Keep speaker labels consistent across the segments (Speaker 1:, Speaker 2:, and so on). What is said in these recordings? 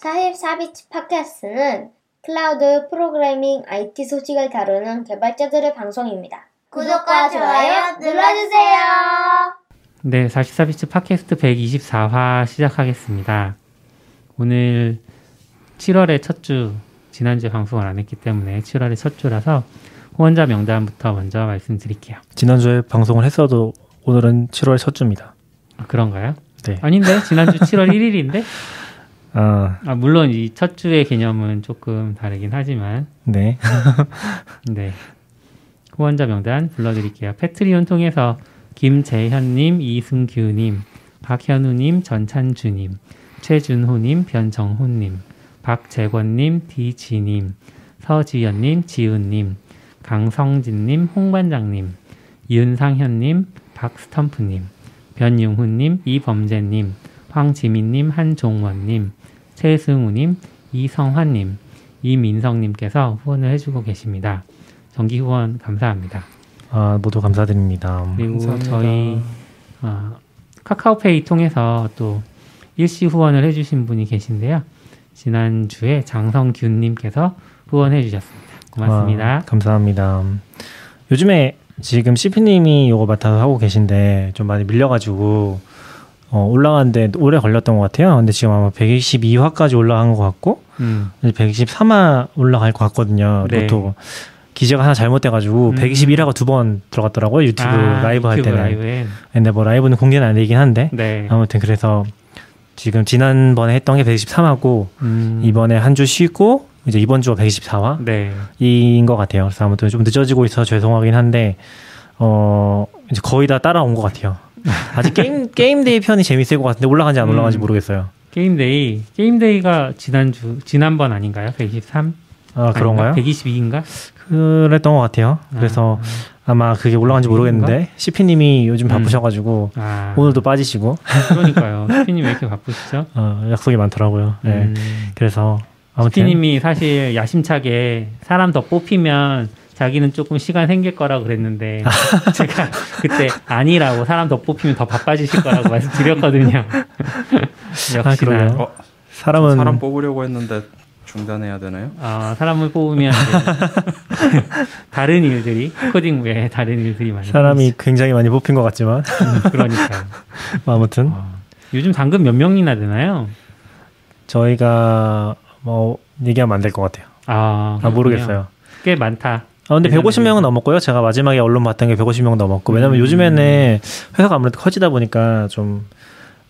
Speaker 1: 44비치 팟캐스트는 클라우드 프로그래밍 IT 소식을 다루는 개발자들의 방송입니다. 구독과 좋아요 눌러주세요.
Speaker 2: 네, 44비치 팟캐스트 124화 시작하겠습니다. 오늘 7월의 첫 주, 지난주에 방송을 안 했기 때문에 7월의 첫 주라서 후원자 명단부터 먼저 말씀드릴게요.
Speaker 3: 지난주에 방송을 했어도 오늘은 7월 첫 주입니다.
Speaker 2: 아, 그런가요?
Speaker 3: 네.
Speaker 2: 아닌데 지난주 7월 1일인데
Speaker 3: 아,
Speaker 2: 아, 물론 이 첫 주의 개념은 조금 다르긴 하지만
Speaker 3: 네.
Speaker 2: 네 후원자 명단 불러드릴게요. 패트리온 통해서 김재현님, 이승규님, 박현우님, 전찬주님, 최준호님, 변정호님, 박재권님, 디지님, 서지연님, 지훈님, 강성진님, 홍반장님, 윤상현님, 박스텀프님, 변용훈님, 이범재님, 황지민님, 한종원님, 최승우님, 이성환님, 이민성님께서 후원을 해주고 계십니다. 정기 후원 감사합니다.
Speaker 3: 아, 모두 감사드립니다.
Speaker 2: 그리고
Speaker 4: 감사합니다.
Speaker 2: 저희 어, 카카오페이 통해서 또 일시 후원을 해주신 분이 계신데요. 지난주에 장성균님께서 후원해 주셨습니다. 고맙습니다.
Speaker 3: 아, 감사합니다. 요즘에 지금 CP님이 이거 맡아서 하고 계신데 좀 많이 밀려가지고 어, 올라가는데 오래 걸렸던 것 같아요. 근데 지금 아마 122화까지 올라간 것 같고
Speaker 2: 음,
Speaker 3: 이제 123화 올라갈 것 같거든요.
Speaker 2: 네.
Speaker 3: 그것도 기재가 하나 잘못돼가지고
Speaker 2: 음.
Speaker 3: 121화가 두 번 들어갔더라고요. 유튜브
Speaker 2: 아,
Speaker 3: 라이브 할
Speaker 2: 유튜브
Speaker 3: 때는.
Speaker 2: 라이브엔.
Speaker 3: 근데 뭐 라이브는 공개는 안 되긴 한데
Speaker 2: 네.
Speaker 3: 아무튼 그래서 지금 지난번에 했던 게 123화고
Speaker 2: 음,
Speaker 3: 이번에 한 주 쉬고 이제 이번 주가 124화
Speaker 2: 네.
Speaker 3: 이인 것 같아요. 그래서 아무튼 좀 늦어지고 있어서 죄송하긴 한데 어 이제 거의 다 따라온 것 같아요. 아직 게임 게임 데이 편이 재밌을 것 같은데 올라간지 안 올라간지
Speaker 2: 음.
Speaker 3: 모르겠어요.
Speaker 2: 게임 데이. 게임 데이가 지난주, 지난번 아닌가요? 123?
Speaker 3: 아 그런가요?
Speaker 2: 122인가?
Speaker 3: 그랬던 것 같아요. 그래서 아 마 그게 올라간지 모르겠는데 CP님이 요즘
Speaker 2: 음.
Speaker 3: 바쁘셔가지고
Speaker 2: 아,
Speaker 3: 오늘도 빠지시고
Speaker 2: 그러니까요. 스피님 왜 이렇게 바쁘시죠?
Speaker 3: 어, 약속이 많더라고요. 네.
Speaker 2: 음,
Speaker 3: 그래서 아무튼
Speaker 2: 스피님이 사실 야심차게 사람 더 뽑히면 자기는 조금 시간 생길 거라고 그랬는데 제가 그때 아니라고 사람 더 뽑히면 더 바빠지실 거라고 말씀드렸거든요. 역시나
Speaker 3: 그러게요.
Speaker 4: 어,
Speaker 3: 사람은
Speaker 4: 사람 뽑으려고 했는데 중단해야 되나요?
Speaker 2: 어, 사람을 뽑으면 다른 일들이 코딩 외에 다른 일들이 많이
Speaker 3: 사람이 굉장히 많이 뽑힌 것 같지만
Speaker 2: 음, 그러니까요.
Speaker 3: 뭐 아무튼
Speaker 2: 어, 요즘 당근 몇 명이나 되나요?
Speaker 3: 저희가 뭐 얘기하면 안 될 것 같아요.
Speaker 2: 아,
Speaker 3: 아 모르겠어요.
Speaker 2: 꽤 많다.
Speaker 3: 아, 근데
Speaker 2: 예전에
Speaker 3: 150명은 넘었고요. 제가 마지막에 언론 봤던 게 150명 넘었고 왜냐면
Speaker 2: 음.
Speaker 3: 요즘에는 회사가 아무래도 커지다 보니까 좀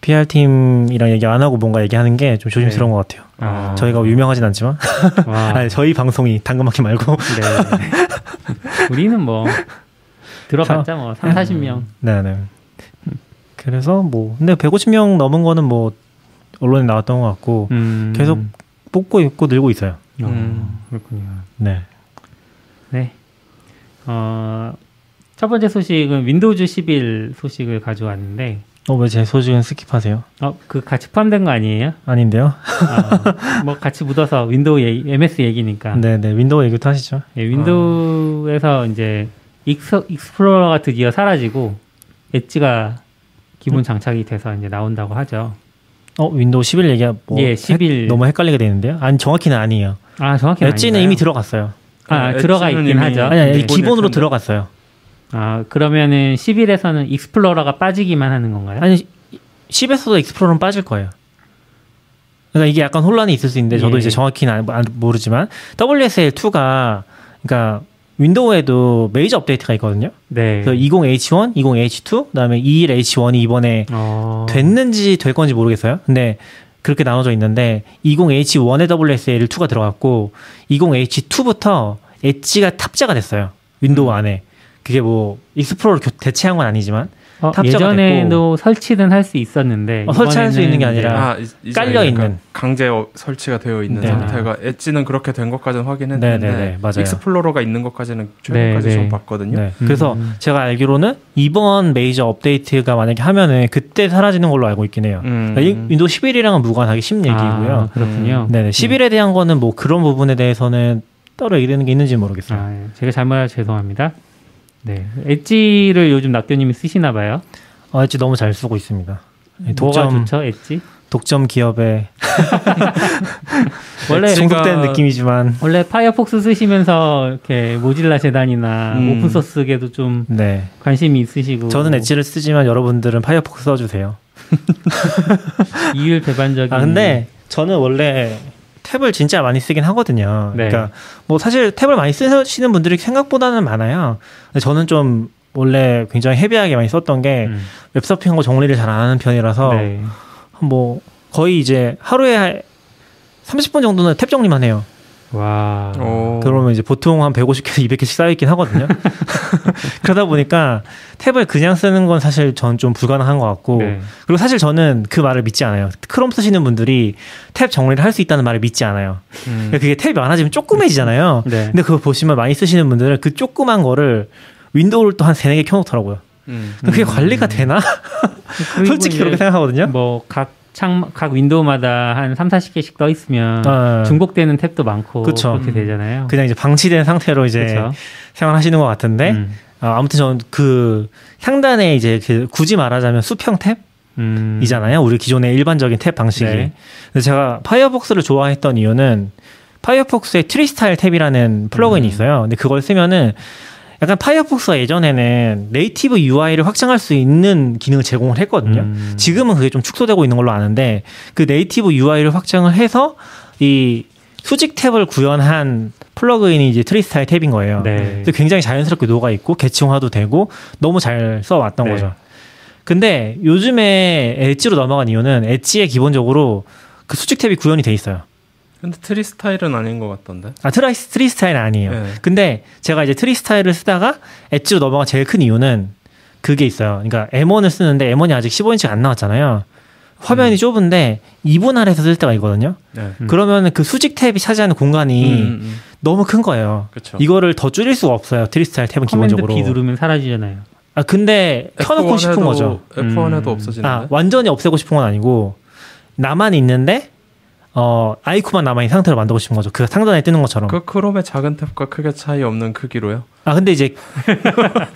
Speaker 3: PR 팀이랑 얘기 안 하고 뭔가 얘기하는 게 좀 조심스러운 것 같아요.
Speaker 2: 아,
Speaker 3: 저희가 유명하진 않지만
Speaker 2: 와.
Speaker 3: 아니 저희 방송이 당근마켓 말고
Speaker 2: 네. 우리는 뭐 들어봤자 뭐 3, 40명.
Speaker 3: 네 네. 그래서 뭐 근데 150명 넘은 거는 뭐 언론에 나왔던 것 같고
Speaker 2: 음.
Speaker 3: 계속 뽑고 있고 늘고 있어요.
Speaker 2: 어,
Speaker 4: 음.
Speaker 2: 그렇군요.
Speaker 3: 네.
Speaker 2: 네. 어, 첫 번째 소식은 Windows 11 소식을 가져왔는데
Speaker 3: 어 왜 제 소식은 skip하세요?
Speaker 2: 어, 그 같이 포함된 거 아니에요?
Speaker 3: 아닌데요?
Speaker 2: 아, 뭐 같이 묻어서 윈도우 얘기, MS 얘기니까.
Speaker 3: 네네 윈도우 얘기부터 하시죠.
Speaker 2: 예, 윈도우에서 이제 익스, 익스플로러가 드디어 사라지고 엣지가 기본 장착이 돼서 이제 나온다고 하죠.
Speaker 3: 어 윈도우 11 얘기야 뭐
Speaker 2: 예, 11.
Speaker 3: 헷- 너무 헷갈리게 되는데요? 아니 정확히는 아니에요.
Speaker 2: 아 정확히
Speaker 3: 엣지는 이미 들어갔어요.
Speaker 2: 아,
Speaker 4: 네,
Speaker 2: 들어가 있긴 하죠.
Speaker 3: 아니 아니 기본으로
Speaker 4: 텐데.
Speaker 3: 들어갔어요.
Speaker 2: 아 그러면은 11에서는 Explorer가 빠지기만 하는 건가요?
Speaker 3: 아니 10에서도 Explorer는 빠질 거예요. 그러니까 이게 약간 혼란이 있을 수 있는데 저도
Speaker 2: 예.
Speaker 3: 이제 정확히는 모르지만 WSL 2가 그러니까 윈도우에도 메이저 업데이트가 있거든요.
Speaker 2: 네.
Speaker 3: 그래서 20H1, 20H2, 그다음에 21H1이 이번에
Speaker 2: 어...
Speaker 3: 됐는지 될 건지 모르겠어요. 근데 그렇게 나눠져 있는데 20H1에 WSL 2가 들어갔고 20H2부터 엣지가 탑재가 됐어요. 윈도우
Speaker 2: 음.
Speaker 3: 안에. 그게 뭐 Explorer 교- 대체한 건 아니지만
Speaker 2: 어, 예전에도 설치는 할 수 있었는데
Speaker 3: 어, 설치할 수 있는 게 아니라
Speaker 4: 아,
Speaker 3: 깔려 있는.
Speaker 4: 강제 어- 설치가 되어 있는
Speaker 3: 네.
Speaker 4: 상태가 엣지는 그렇게 된 것까지는 확인했는데
Speaker 3: 네네네, 맞아요.
Speaker 4: Explorer가 있는 것까지는 최근까지
Speaker 2: 네,
Speaker 4: 좀
Speaker 2: 네.
Speaker 4: 봤거든요.
Speaker 3: 네. 그래서
Speaker 2: 음.
Speaker 3: 제가 알기로는 이번 메이저 업데이트가 만약에 하면은 그때 사라지는 걸로 알고 있긴 해요.
Speaker 4: 음.
Speaker 3: 그러니까 이- 윈도우 11이랑은 무관하게 10 얘기고요.
Speaker 2: 아, 그렇군요.
Speaker 3: 네네. 11에 대한 거는 뭐 그런 부분에 대해서는 따로 얘기되는 게 있는지 모르겠어요.
Speaker 2: 아, 예. 제가 잘못해서 죄송합니다. 네. 엣지를 요즘 낙교님이 쓰시나 봐요.
Speaker 3: 아, 엣지 너무 잘 쓰고 있습니다. 네,
Speaker 2: 뭐가
Speaker 3: 독점
Speaker 2: 좋죠, 엣지?
Speaker 3: 독점 기업의
Speaker 2: 원래
Speaker 3: 중독되는 느낌이지만
Speaker 2: 원래 Firefox 쓰시면서 이렇게 Mozilla 재단이나
Speaker 4: 음.
Speaker 2: open source계도 좀
Speaker 3: 네.
Speaker 2: 관심이 있으시고
Speaker 3: 저는 엣지를 쓰지만 여러분들은 Firefox 써주세요.
Speaker 2: 이율 배반적인
Speaker 3: 아 근데 저는 원래 탭을 진짜 많이 쓰긴 하거든요.
Speaker 2: 네.
Speaker 3: 그러니까 뭐 사실 탭을 많이 쓰시는 분들이 생각보다는 많아요. 근데 저는 좀 원래 굉장히 헤비하게 많이 썼던 게
Speaker 2: 음.
Speaker 3: 웹서핑하고 정리를 잘 안 하는 편이라서
Speaker 2: 네.
Speaker 3: 뭐 거의 이제 하루에 30분 정도는 탭 정리만 해요.
Speaker 2: 와.
Speaker 4: 어.
Speaker 3: 그러면 이제 보통 한 150개에서 200개씩 쌓여있긴 하거든요. 그러다 보니까 탭을 그냥 쓰는 건 사실 전 좀 불가능한 것 같고
Speaker 2: 네.
Speaker 3: 그리고 사실 저는 그 말을 믿지 않아요. 크롬 쓰시는 분들이 탭 정리를 할 수 있다는 말을 믿지 않아요.
Speaker 4: 음.
Speaker 3: 그러니까 그게 탭이 많아지면 조그매지잖아요.
Speaker 2: 네.
Speaker 3: 근데 그거 보시면 많이 쓰시는 분들은 그 조그만 거를 윈도우를 또 한 세네 개 켜놓더라고요.
Speaker 4: 음.
Speaker 3: 그게 관리가 되나?
Speaker 2: 그리고
Speaker 3: 솔직히 그렇게 생각하거든요.
Speaker 2: 뭐 각 창, 각 윈도우마다 한 3, 40개씩 떠 있으면
Speaker 3: 어,
Speaker 2: 중복되는 탭도 많고
Speaker 3: 그쵸.
Speaker 2: 그렇게 되잖아요.
Speaker 3: 그냥 이제 방치된 상태로 이제
Speaker 2: 그렇죠.
Speaker 3: 생활하시는 것 같은데
Speaker 2: 음.
Speaker 3: 아, 아무튼 저는 그 상단에 이제 그 굳이 말하자면 수평
Speaker 2: 음.
Speaker 3: 탭이잖아요. 우리 기존의 일반적인 탭 방식이.
Speaker 2: 네.
Speaker 3: 근데 제가 Firefox를 좋아했던 이유는 Firefox의 Tree Style Tab이라는 플러그인이
Speaker 2: 음.
Speaker 3: 있어요. 근데 그걸 쓰면은 약간 Firefox가 예전에는 native UI를 확장할 수 있는 기능을 제공을 했거든요.
Speaker 2: 음.
Speaker 3: 지금은 그게 좀 축소되고 있는 걸로 아는데 그 native UI를 확장을 해서 이 수직 탭을 구현한 플러그인이 이제 Tree Style Tab인 거예요.
Speaker 2: 네.
Speaker 3: 그래서 굉장히 자연스럽게 녹아 있고 계층화도 되고 너무 잘 써왔던
Speaker 2: 네.
Speaker 3: 거죠. 근데 요즘에 Edge로 넘어간 이유는 엣지에 기본적으로 그 수직 탭이 구현이 돼 있어요.
Speaker 4: 근데 tree style은 아닌 것 같던데.
Speaker 3: 아 트라이스 tree style은 아니에요.
Speaker 4: 네.
Speaker 3: 근데 제가 이제 tree style을 쓰다가 엣지로 넘어간 제일 큰 이유는 그게 있어요. 그러니까 M1을 쓰는데 M1이 아직 15인치가 안 나왔잖아요. 화면이 좁은데 2분할해서 쓸 때가 있거든요.
Speaker 4: 네.
Speaker 2: 음.
Speaker 3: 그러면 그 수직 탭이 차지하는 공간이
Speaker 4: 음, 음, 음.
Speaker 3: 너무 큰 거예요.
Speaker 4: 그쵸.
Speaker 3: 이거를 더 줄일 수가 없어요. Tree Style Tab은 기본적으로.
Speaker 2: B 누르면 사라지잖아요.
Speaker 3: 아 근데 켜놓고 싶은
Speaker 4: F1에도
Speaker 3: 거죠.
Speaker 4: F1에도
Speaker 2: 음.
Speaker 4: 없어지는데.
Speaker 3: 아 완전히 없애고 싶은 건 아니고 나만 있는데 어 아이콘만 남아 있는 상태로 만들고 싶은 거죠. 그 상단에 뜨는 것처럼.
Speaker 4: 그 Chrome의 작은 탭과 크게 차이 없는 크기로요.
Speaker 3: 아 근데 이제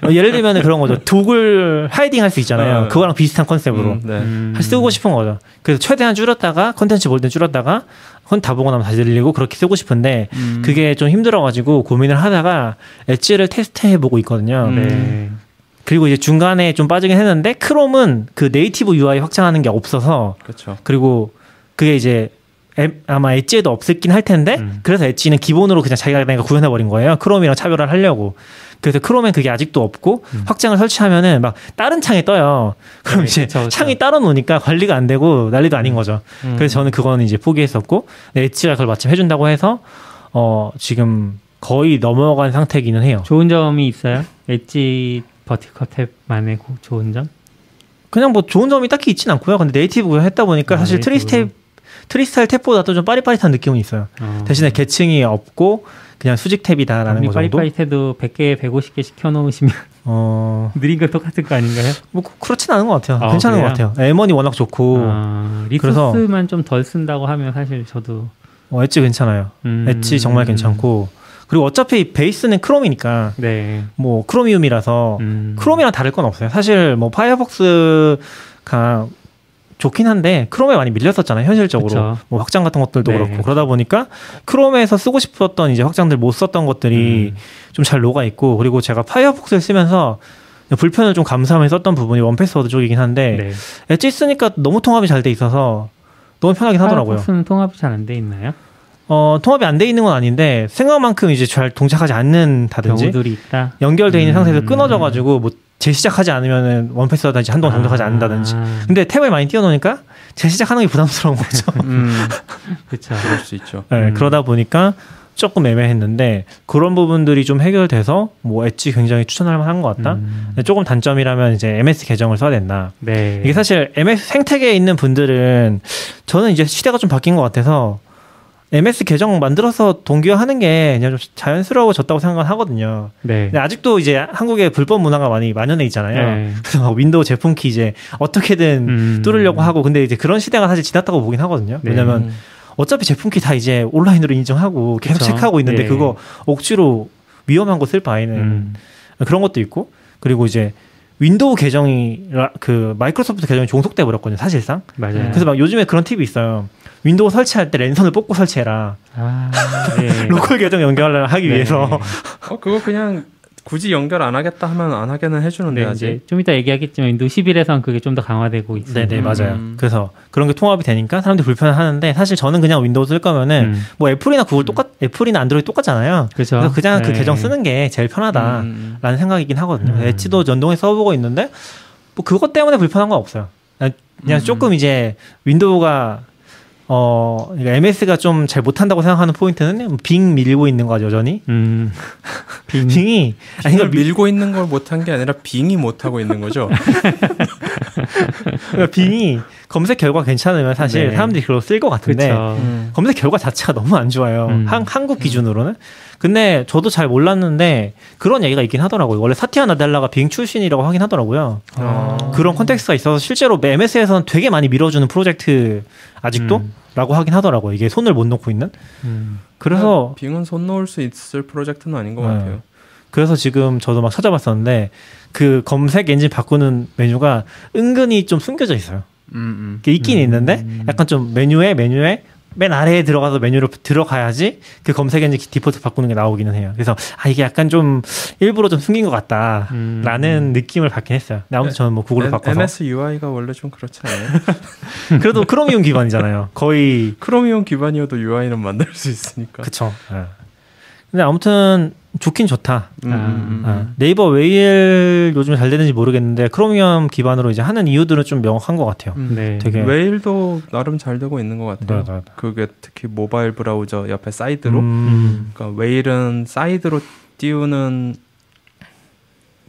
Speaker 3: 어, 예를 들면 그런 거죠. Dock을 hiding 할 수 있잖아요.
Speaker 4: 어.
Speaker 3: 그거랑 비슷한 컨셉으로
Speaker 4: 음, 네.
Speaker 2: 음.
Speaker 3: 쓰고 싶은 거죠. 그래서 최대한 줄였다가 컨텐츠 볼 때 줄였다가 그건 다 보고 나면 다시 늘리고 그렇게 쓰고 싶은데
Speaker 2: 음.
Speaker 3: 그게 좀 힘들어가지고 고민을 하다가 엣지를 테스트해 보고 있거든요.
Speaker 4: 음.
Speaker 2: 네.
Speaker 3: 그리고 이제 중간에 좀 빠지긴 했는데 Chrome은 그 native UI 확장하는 게 없어서
Speaker 4: 그렇죠.
Speaker 3: 그리고 그게 이제 앱- 아마 엣지에도 없었긴 할 텐데
Speaker 2: 음.
Speaker 3: 그래서 엣지는 기본으로 그냥 자기가 내가 구현해 버린 거예요. 크롬이랑 차별화를 하려고. 그래서 크롬엔 그게 아직도 없고
Speaker 2: 음.
Speaker 3: 확장을 설치하면은 막 다른 창에 떠요. 그럼
Speaker 2: 네,
Speaker 3: 이제
Speaker 2: 그쵸.
Speaker 3: 창이 따로 노니까 관리가 안 되고 난리도 아닌 거죠.
Speaker 2: 음.
Speaker 3: 그래서 저는 그거는 이제 포기했었고 네, 엣지가 그걸 마침 해준다고 해서 어 지금 거의 넘어간 상태기는 해요.
Speaker 2: 좋은 점이 있어요? 엣지 버티커 탭만의 고- 좋은 점?
Speaker 3: 그냥 뭐 좋은 점이 딱히 있진 않고요. 근데 native하다 보니까
Speaker 2: 아,
Speaker 3: 사실
Speaker 2: native로.
Speaker 3: Tree Tab Tree Style Tab보다 좀 빠릿빠릿한 느낌은 있어요.
Speaker 2: 어.
Speaker 3: 대신에 계층이 없고 그냥 수직 탭이다라는 거 정도.
Speaker 2: 빠릿빠릿해도 100개, 150개씩 켜놓으시면
Speaker 3: 어,
Speaker 2: 느린 건 똑같은 거 아닌가요?
Speaker 3: 뭐 그- 그렇진 않은 것 같아요.
Speaker 2: 아,
Speaker 3: 괜찮은
Speaker 2: 그래요?
Speaker 3: 것 같아요. M1이 워낙 좋고
Speaker 2: 아, 리소스만 좀 덜 쓴다고 하면 사실 저도
Speaker 3: 어, 엣지 괜찮아요.
Speaker 2: 음,
Speaker 3: 엣지 정말 괜찮고 그리고 어차피 베이스는 Chrome이니까
Speaker 2: 네.
Speaker 3: 뭐 Chromium이라서
Speaker 2: 음.
Speaker 3: Chrome이랑 다를 건 없어요. 사실 뭐 Firefox가 좋긴 한데 Chrome에 많이 밀렸었잖아요. 현실적으로
Speaker 2: 그쵸.
Speaker 3: 뭐 확장 같은 것들도
Speaker 2: 네.
Speaker 3: 그렇고 그러다 보니까 Chrome에서 쓰고 싶었던 이제 확장들 못 썼던 것들이
Speaker 2: 음.
Speaker 3: 좀 잘 녹아 있고 그리고 제가 Firefox를 쓰면서 불편을 좀 감수하면서 썼던 부분이 1Password 쪽이긴 한데
Speaker 2: 네.
Speaker 3: 엣지 쓰니까 너무 통합이 잘 돼 있어서 너무 편하긴 하더라고요.
Speaker 2: Firefox는 통합이 잘 안 돼 있나요?
Speaker 3: 어, 통합이 안 돼 있는 건 아닌데 생각만큼 이제 잘 동작하지 않는다든지
Speaker 2: 경우들이 있다.
Speaker 3: 연결돼 있는
Speaker 2: 음.
Speaker 3: 상태에서 끊어져 가지고 뭐 재시작하지 않으면은 원패스가 다시 한동안 동작하지 않는다든지.
Speaker 2: 아,
Speaker 3: 근데 탭을 많이 띄워놓으니까 재시작하는 게 부담스러운 거죠.
Speaker 2: 음. 그렇죠.
Speaker 4: 그럴 수 있죠.
Speaker 3: 네,
Speaker 2: 음.
Speaker 3: 그러다 보니까 조금 애매했는데 그런 부분들이 좀 해결돼서 뭐 엣지 굉장히 추천할 만한 것 같다.
Speaker 2: 음.
Speaker 3: 조금 단점이라면 이제 MS 계정을 써야 된다.
Speaker 2: 네.
Speaker 3: 이게 사실 MS 생태계에 있는 분들은 저는 이제 시대가 좀 바뀐 것 같아서 MS 계정 만들어서 동기화하는 게 그냥 좀 자연스러워졌다고 생각을 하거든요.
Speaker 2: 네.
Speaker 3: 근데 아직도 이제 한국에 불법 문화가 많이 만연해 있잖아요.
Speaker 2: 네.
Speaker 3: 그래서 막 윈도우 제품 키 이제 어떻게든
Speaker 2: 음.
Speaker 3: 뚫으려고 하고 근데 이제 그런 시대가 사실 지났다고 보긴 하거든요.
Speaker 2: 네.
Speaker 3: 왜냐면
Speaker 4: 음.
Speaker 3: 어차피 제품 키 다 이제 온라인으로 인증하고 계속
Speaker 2: 그쵸.
Speaker 3: 체크하고 있는데
Speaker 2: 네.
Speaker 3: 그거 억지로 위험한 거 쓸 바에는
Speaker 2: 음.
Speaker 3: 그런 것도 있고 그리고 이제 윈도우 계정이 라- 그 마이크로소프트 계정이 종속돼 버렸거든요 사실상.
Speaker 2: 맞아요.
Speaker 3: 그래서 막 요즘에 그런 팁이 있어요. 윈도우 설치할 때 랜선을 뽑고 설치해라.
Speaker 2: 아, 예.
Speaker 3: 로컬 계정 연결을 하기
Speaker 2: 네.
Speaker 3: 위해서.
Speaker 4: 어 그거 그냥 굳이 연결 안 하겠다 하면 안 하게는 해주는데
Speaker 2: 네,
Speaker 4: 아직.
Speaker 2: 이제 좀 이따 얘기하겠지만 윈도우 11에선 그게 좀 더 강화되고 있어요.
Speaker 3: 네네
Speaker 4: 음.
Speaker 3: 맞아요. 그래서 그런 게 통합이 되니까 사람들이 불편해하는데 사실 저는 그냥 윈도우 쓸 거면은
Speaker 2: 음.
Speaker 3: 뭐 애플이나 구글 똑같 애플이나 안드로이드 똑같잖아요.
Speaker 2: 그렇죠.
Speaker 3: 그래서 그냥 그
Speaker 2: 네.
Speaker 3: 계정 쓰는 게 제일 편하다라는
Speaker 4: 음,
Speaker 3: 생각이긴 하거든요.
Speaker 2: 음.
Speaker 3: 엣지도 연동해 써보고 있는데 뭐 그것 때문에 불편한 건 없어요. 그냥, 그냥
Speaker 4: 음.
Speaker 3: 조금 이제 윈도우가 어 그러니까 MS가 좀 잘 못한다고 생각하는 포인트는 빙 밀고 있는 거죠 여전히.
Speaker 2: 음. 빙.
Speaker 3: 빙이 아니 그러니까
Speaker 4: 밀고 있는 걸 못한 게 아니라 빙이 못하고 있는 거죠.
Speaker 3: 그러니까 빙이 검색 결과 괜찮으면 사실
Speaker 2: 네.
Speaker 3: 사람들이 그걸 쓸 것 같은데
Speaker 2: 그렇죠.
Speaker 4: 음.
Speaker 3: 검색 결과 자체가 너무 안 좋아요.
Speaker 2: 음.
Speaker 3: 한, 한국 기준으로는. 근데 저도 잘 몰랐는데 그런 얘기가 있긴 하더라고요. 원래 사티아 나델라가 빙 출신이라고 하긴 하더라고요.
Speaker 4: 아.
Speaker 3: 그런 context가 있어서 실제로 MS에서는 되게 많이 밀어주는 프로젝트 아직도?
Speaker 2: 음.
Speaker 3: 라고 하긴 하더라고요. 이게 손을 못 놓고 있는.
Speaker 2: 음.
Speaker 3: 그래서
Speaker 4: 빙은 손 놓을 수 있을 프로젝트는 아닌 것
Speaker 3: 네.
Speaker 4: 같아요.
Speaker 3: 그래서 지금 저도 막 찾아봤었는데 그 검색 엔진 바꾸는 메뉴가 은근히 좀 숨겨져 있어요.
Speaker 4: 음, 음.
Speaker 3: 있긴
Speaker 2: 음.
Speaker 3: 있는데 약간 좀 메뉴에 메뉴에 맨 아래에 들어가서 메뉴로 들어가야지 그 검색 엔진 디폴트 바꾸는 게 나오기는 해요. 그래서 아 이게 약간 좀 일부러 좀 숨긴 것 같다라는
Speaker 2: 음.
Speaker 3: 느낌을 받긴 했어요. 근데 아무튼 저는 뭐 구글로
Speaker 4: M-
Speaker 3: 바꿔서
Speaker 4: MS UI가 원래 좀 그렇지 않아요?
Speaker 3: 그래도 크로미움 기반이잖아요. 거의
Speaker 4: 크로미움 기반이어도 UI는 만들 수 있으니까.
Speaker 3: 그쵸. 예. 근데 아무튼 좋긴 좋다.
Speaker 4: 음, 음, 음,
Speaker 3: 아,
Speaker 4: 음.
Speaker 3: 네이버 웨일 요즘 잘 되는지 모르겠는데 크로미움 기반으로 이제 하는 이유들은 좀 명확한 것 같아요.
Speaker 4: 음.
Speaker 2: 네.
Speaker 3: 되게
Speaker 4: 웨일도 나름 잘 되고 있는 것 같아요.
Speaker 3: 네, 네, 네.
Speaker 4: 그게 특히 모바일 브라우저 옆에 사이드로.
Speaker 3: 음,
Speaker 4: 그러니까 웨일은 사이드로 띄우는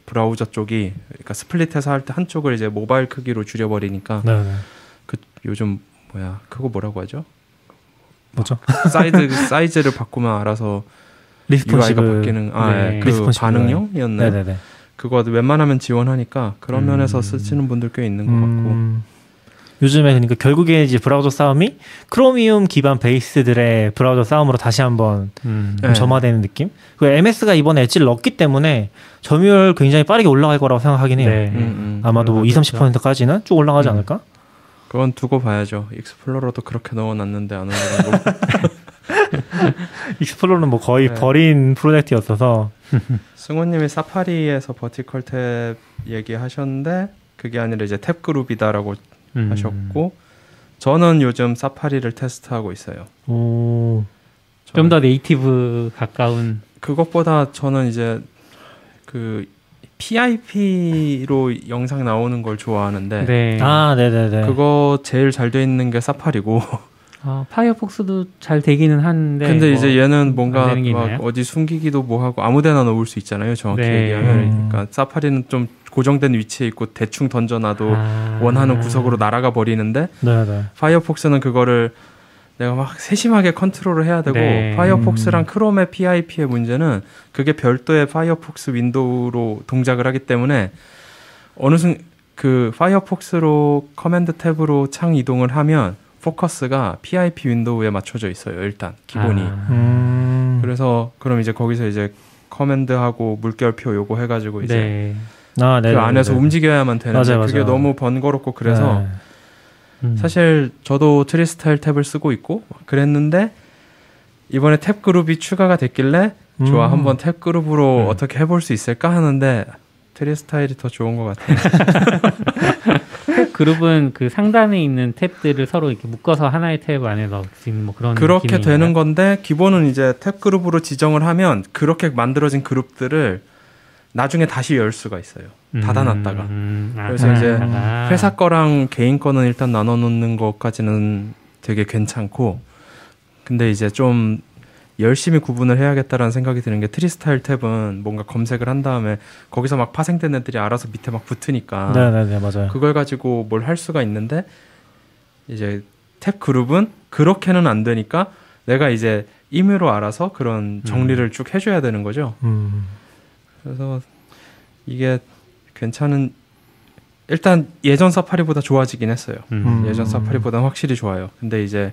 Speaker 4: 브라우저 쪽이 그러니까 split해서 할 때 한쪽을 이제 모바일 크기로 줄여버리니까
Speaker 3: 네, 네.
Speaker 4: 그 요즘 뭐야 그거 뭐라고 하죠?
Speaker 3: 뭐죠?
Speaker 4: 사이드 사이즈를 바꾸면 알아서
Speaker 3: responsive.
Speaker 4: 바뀌는 아
Speaker 2: 네.
Speaker 4: 예, 그
Speaker 3: responsive
Speaker 4: 반응형이었나요?
Speaker 3: 네네네.
Speaker 4: 그거 웬만하면 지원하니까 그런
Speaker 3: 음.
Speaker 4: 면에서 쓰시는 분들 꽤 있는 것 같고
Speaker 3: 음, 요즘에 그러니까 결국에 이제 브라우저 싸움이 크로미움 기반 베이스들의 브라우저 싸움으로 다시 한번
Speaker 2: 음.
Speaker 3: 좀
Speaker 4: 네.
Speaker 3: 점화되는 느낌? 그 MS가 이번에 엣지를 넣었기 때문에 점유율 굉장히 빠르게 올라갈 거라고 생각하긴 해요.
Speaker 2: 네.
Speaker 4: 음, 음.
Speaker 3: 아마도 뭐 20,
Speaker 2: 올라가겠죠.
Speaker 3: 30%까지는 쭉 올라가지
Speaker 4: 음.
Speaker 3: 않을까?
Speaker 4: 그건 두고 봐야죠. 익스플로러도 그렇게 넣어놨는데 안 올라간 거.
Speaker 3: 익스플로러는 뭐 거의
Speaker 4: 네.
Speaker 3: 버린 프로젝트였어서
Speaker 4: 승호님이 사파리에서 vertical tab 얘기하셨는데 그게 아니라 이제 탭 그룹이다라고
Speaker 2: 음.
Speaker 4: 하셨고 저는 요즘 사파리를 테스트하고 있어요.
Speaker 3: 오,
Speaker 2: 좀더 네이티브 가까운
Speaker 4: 그것보다 저는 이제 그 PIP로 영상 나오는 걸 좋아하는데
Speaker 2: 네.
Speaker 3: 아, 네네네.
Speaker 4: 그거 제일 잘 돼 있는 게 사파리고
Speaker 2: 어, 파이어폭스도 잘 되기는 한데
Speaker 4: 근데
Speaker 2: 뭐
Speaker 4: 이제 얘는 뭔가 막? 어디 숨기기도 뭐하고 아무데나 넣을 수 있잖아요 정확히
Speaker 2: 네.
Speaker 4: 얘기하면
Speaker 3: 음.
Speaker 4: 그러니까 사파리는 좀 고정된 위치에 있고 대충 던져놔도
Speaker 2: 아.
Speaker 4: 원하는 구석으로 날아가 버리는데
Speaker 3: 네네.
Speaker 4: 파이어폭스는 그거를 내가 막 세심하게 컨트롤을 해야 되고
Speaker 2: 네.
Speaker 4: 파이어폭스랑 크롬의 PIP의 문제는 그게 별도의 파이어폭스 윈도우로 동작을 하기 때문에 어느 순그 파이어폭스로 command tab으로 창 이동을 하면 포커스가 PIP 윈도우에 맞춰져 있어요 일단 기본이
Speaker 2: 아.
Speaker 3: 음,
Speaker 4: 그래서 그럼 이제 거기서 이제 command하고 물결표 요거 해가지고 이제
Speaker 2: 네.
Speaker 3: 아,
Speaker 4: 그
Speaker 3: 네네.
Speaker 4: 안에서 움직여야만 되는데
Speaker 3: 맞아요,
Speaker 4: 그게
Speaker 3: 맞아요.
Speaker 4: 너무 번거롭고 그래서
Speaker 3: 네.
Speaker 2: 음.
Speaker 4: 사실 저도 트리스타일 탭을 쓰고 있고 그랬는데 이번에 탭 그룹이 추가가 됐길래 좋아
Speaker 3: 음.
Speaker 4: 한번 탭 그룹으로
Speaker 2: 음.
Speaker 4: 어떻게 해볼 수 있을까 하는데 트리스타일이 더 좋은 것 같아요.
Speaker 2: 탭 그룹은 그 상단에 있는 탭들을 서로 이렇게 묶어서 하나의 탭 안에 넣을 수 있는 뭐 그런
Speaker 4: 그렇게? 되는 건데 기본은 이제 탭 그룹으로 지정을 하면 그렇게 만들어진 그룹들을 나중에 다시 열 수가 있어요. 닫아놨다가.
Speaker 2: 음, 아,
Speaker 4: 그래서 이제
Speaker 2: 닫아놨다가.
Speaker 4: 회사 거랑 개인 거는 일단 나눠 놓는 것까지는 되게 괜찮고 근데 이제 좀 열심히 구분을 해야겠다라는 생각이 드는 게 트리스타일 탭은 뭔가 검색을 한 다음에 거기서 막 파생된 애들이 알아서 밑에 막 붙으니까
Speaker 3: 네네네, 맞아요.
Speaker 4: 그걸 가지고 뭘 할 수가 있는데 이제 탭 그룹은 그렇게는 안 되니까 내가 이제 임의로 알아서 그런 정리를 쭉 해줘야 되는 거죠.
Speaker 3: 음.
Speaker 4: 그래서 이게 괜찮은 일단 예전 사파리보다 좋아지긴 했어요.
Speaker 2: 음.
Speaker 3: 음.
Speaker 4: 예전 사파리보다 확실히 좋아요. 근데 이제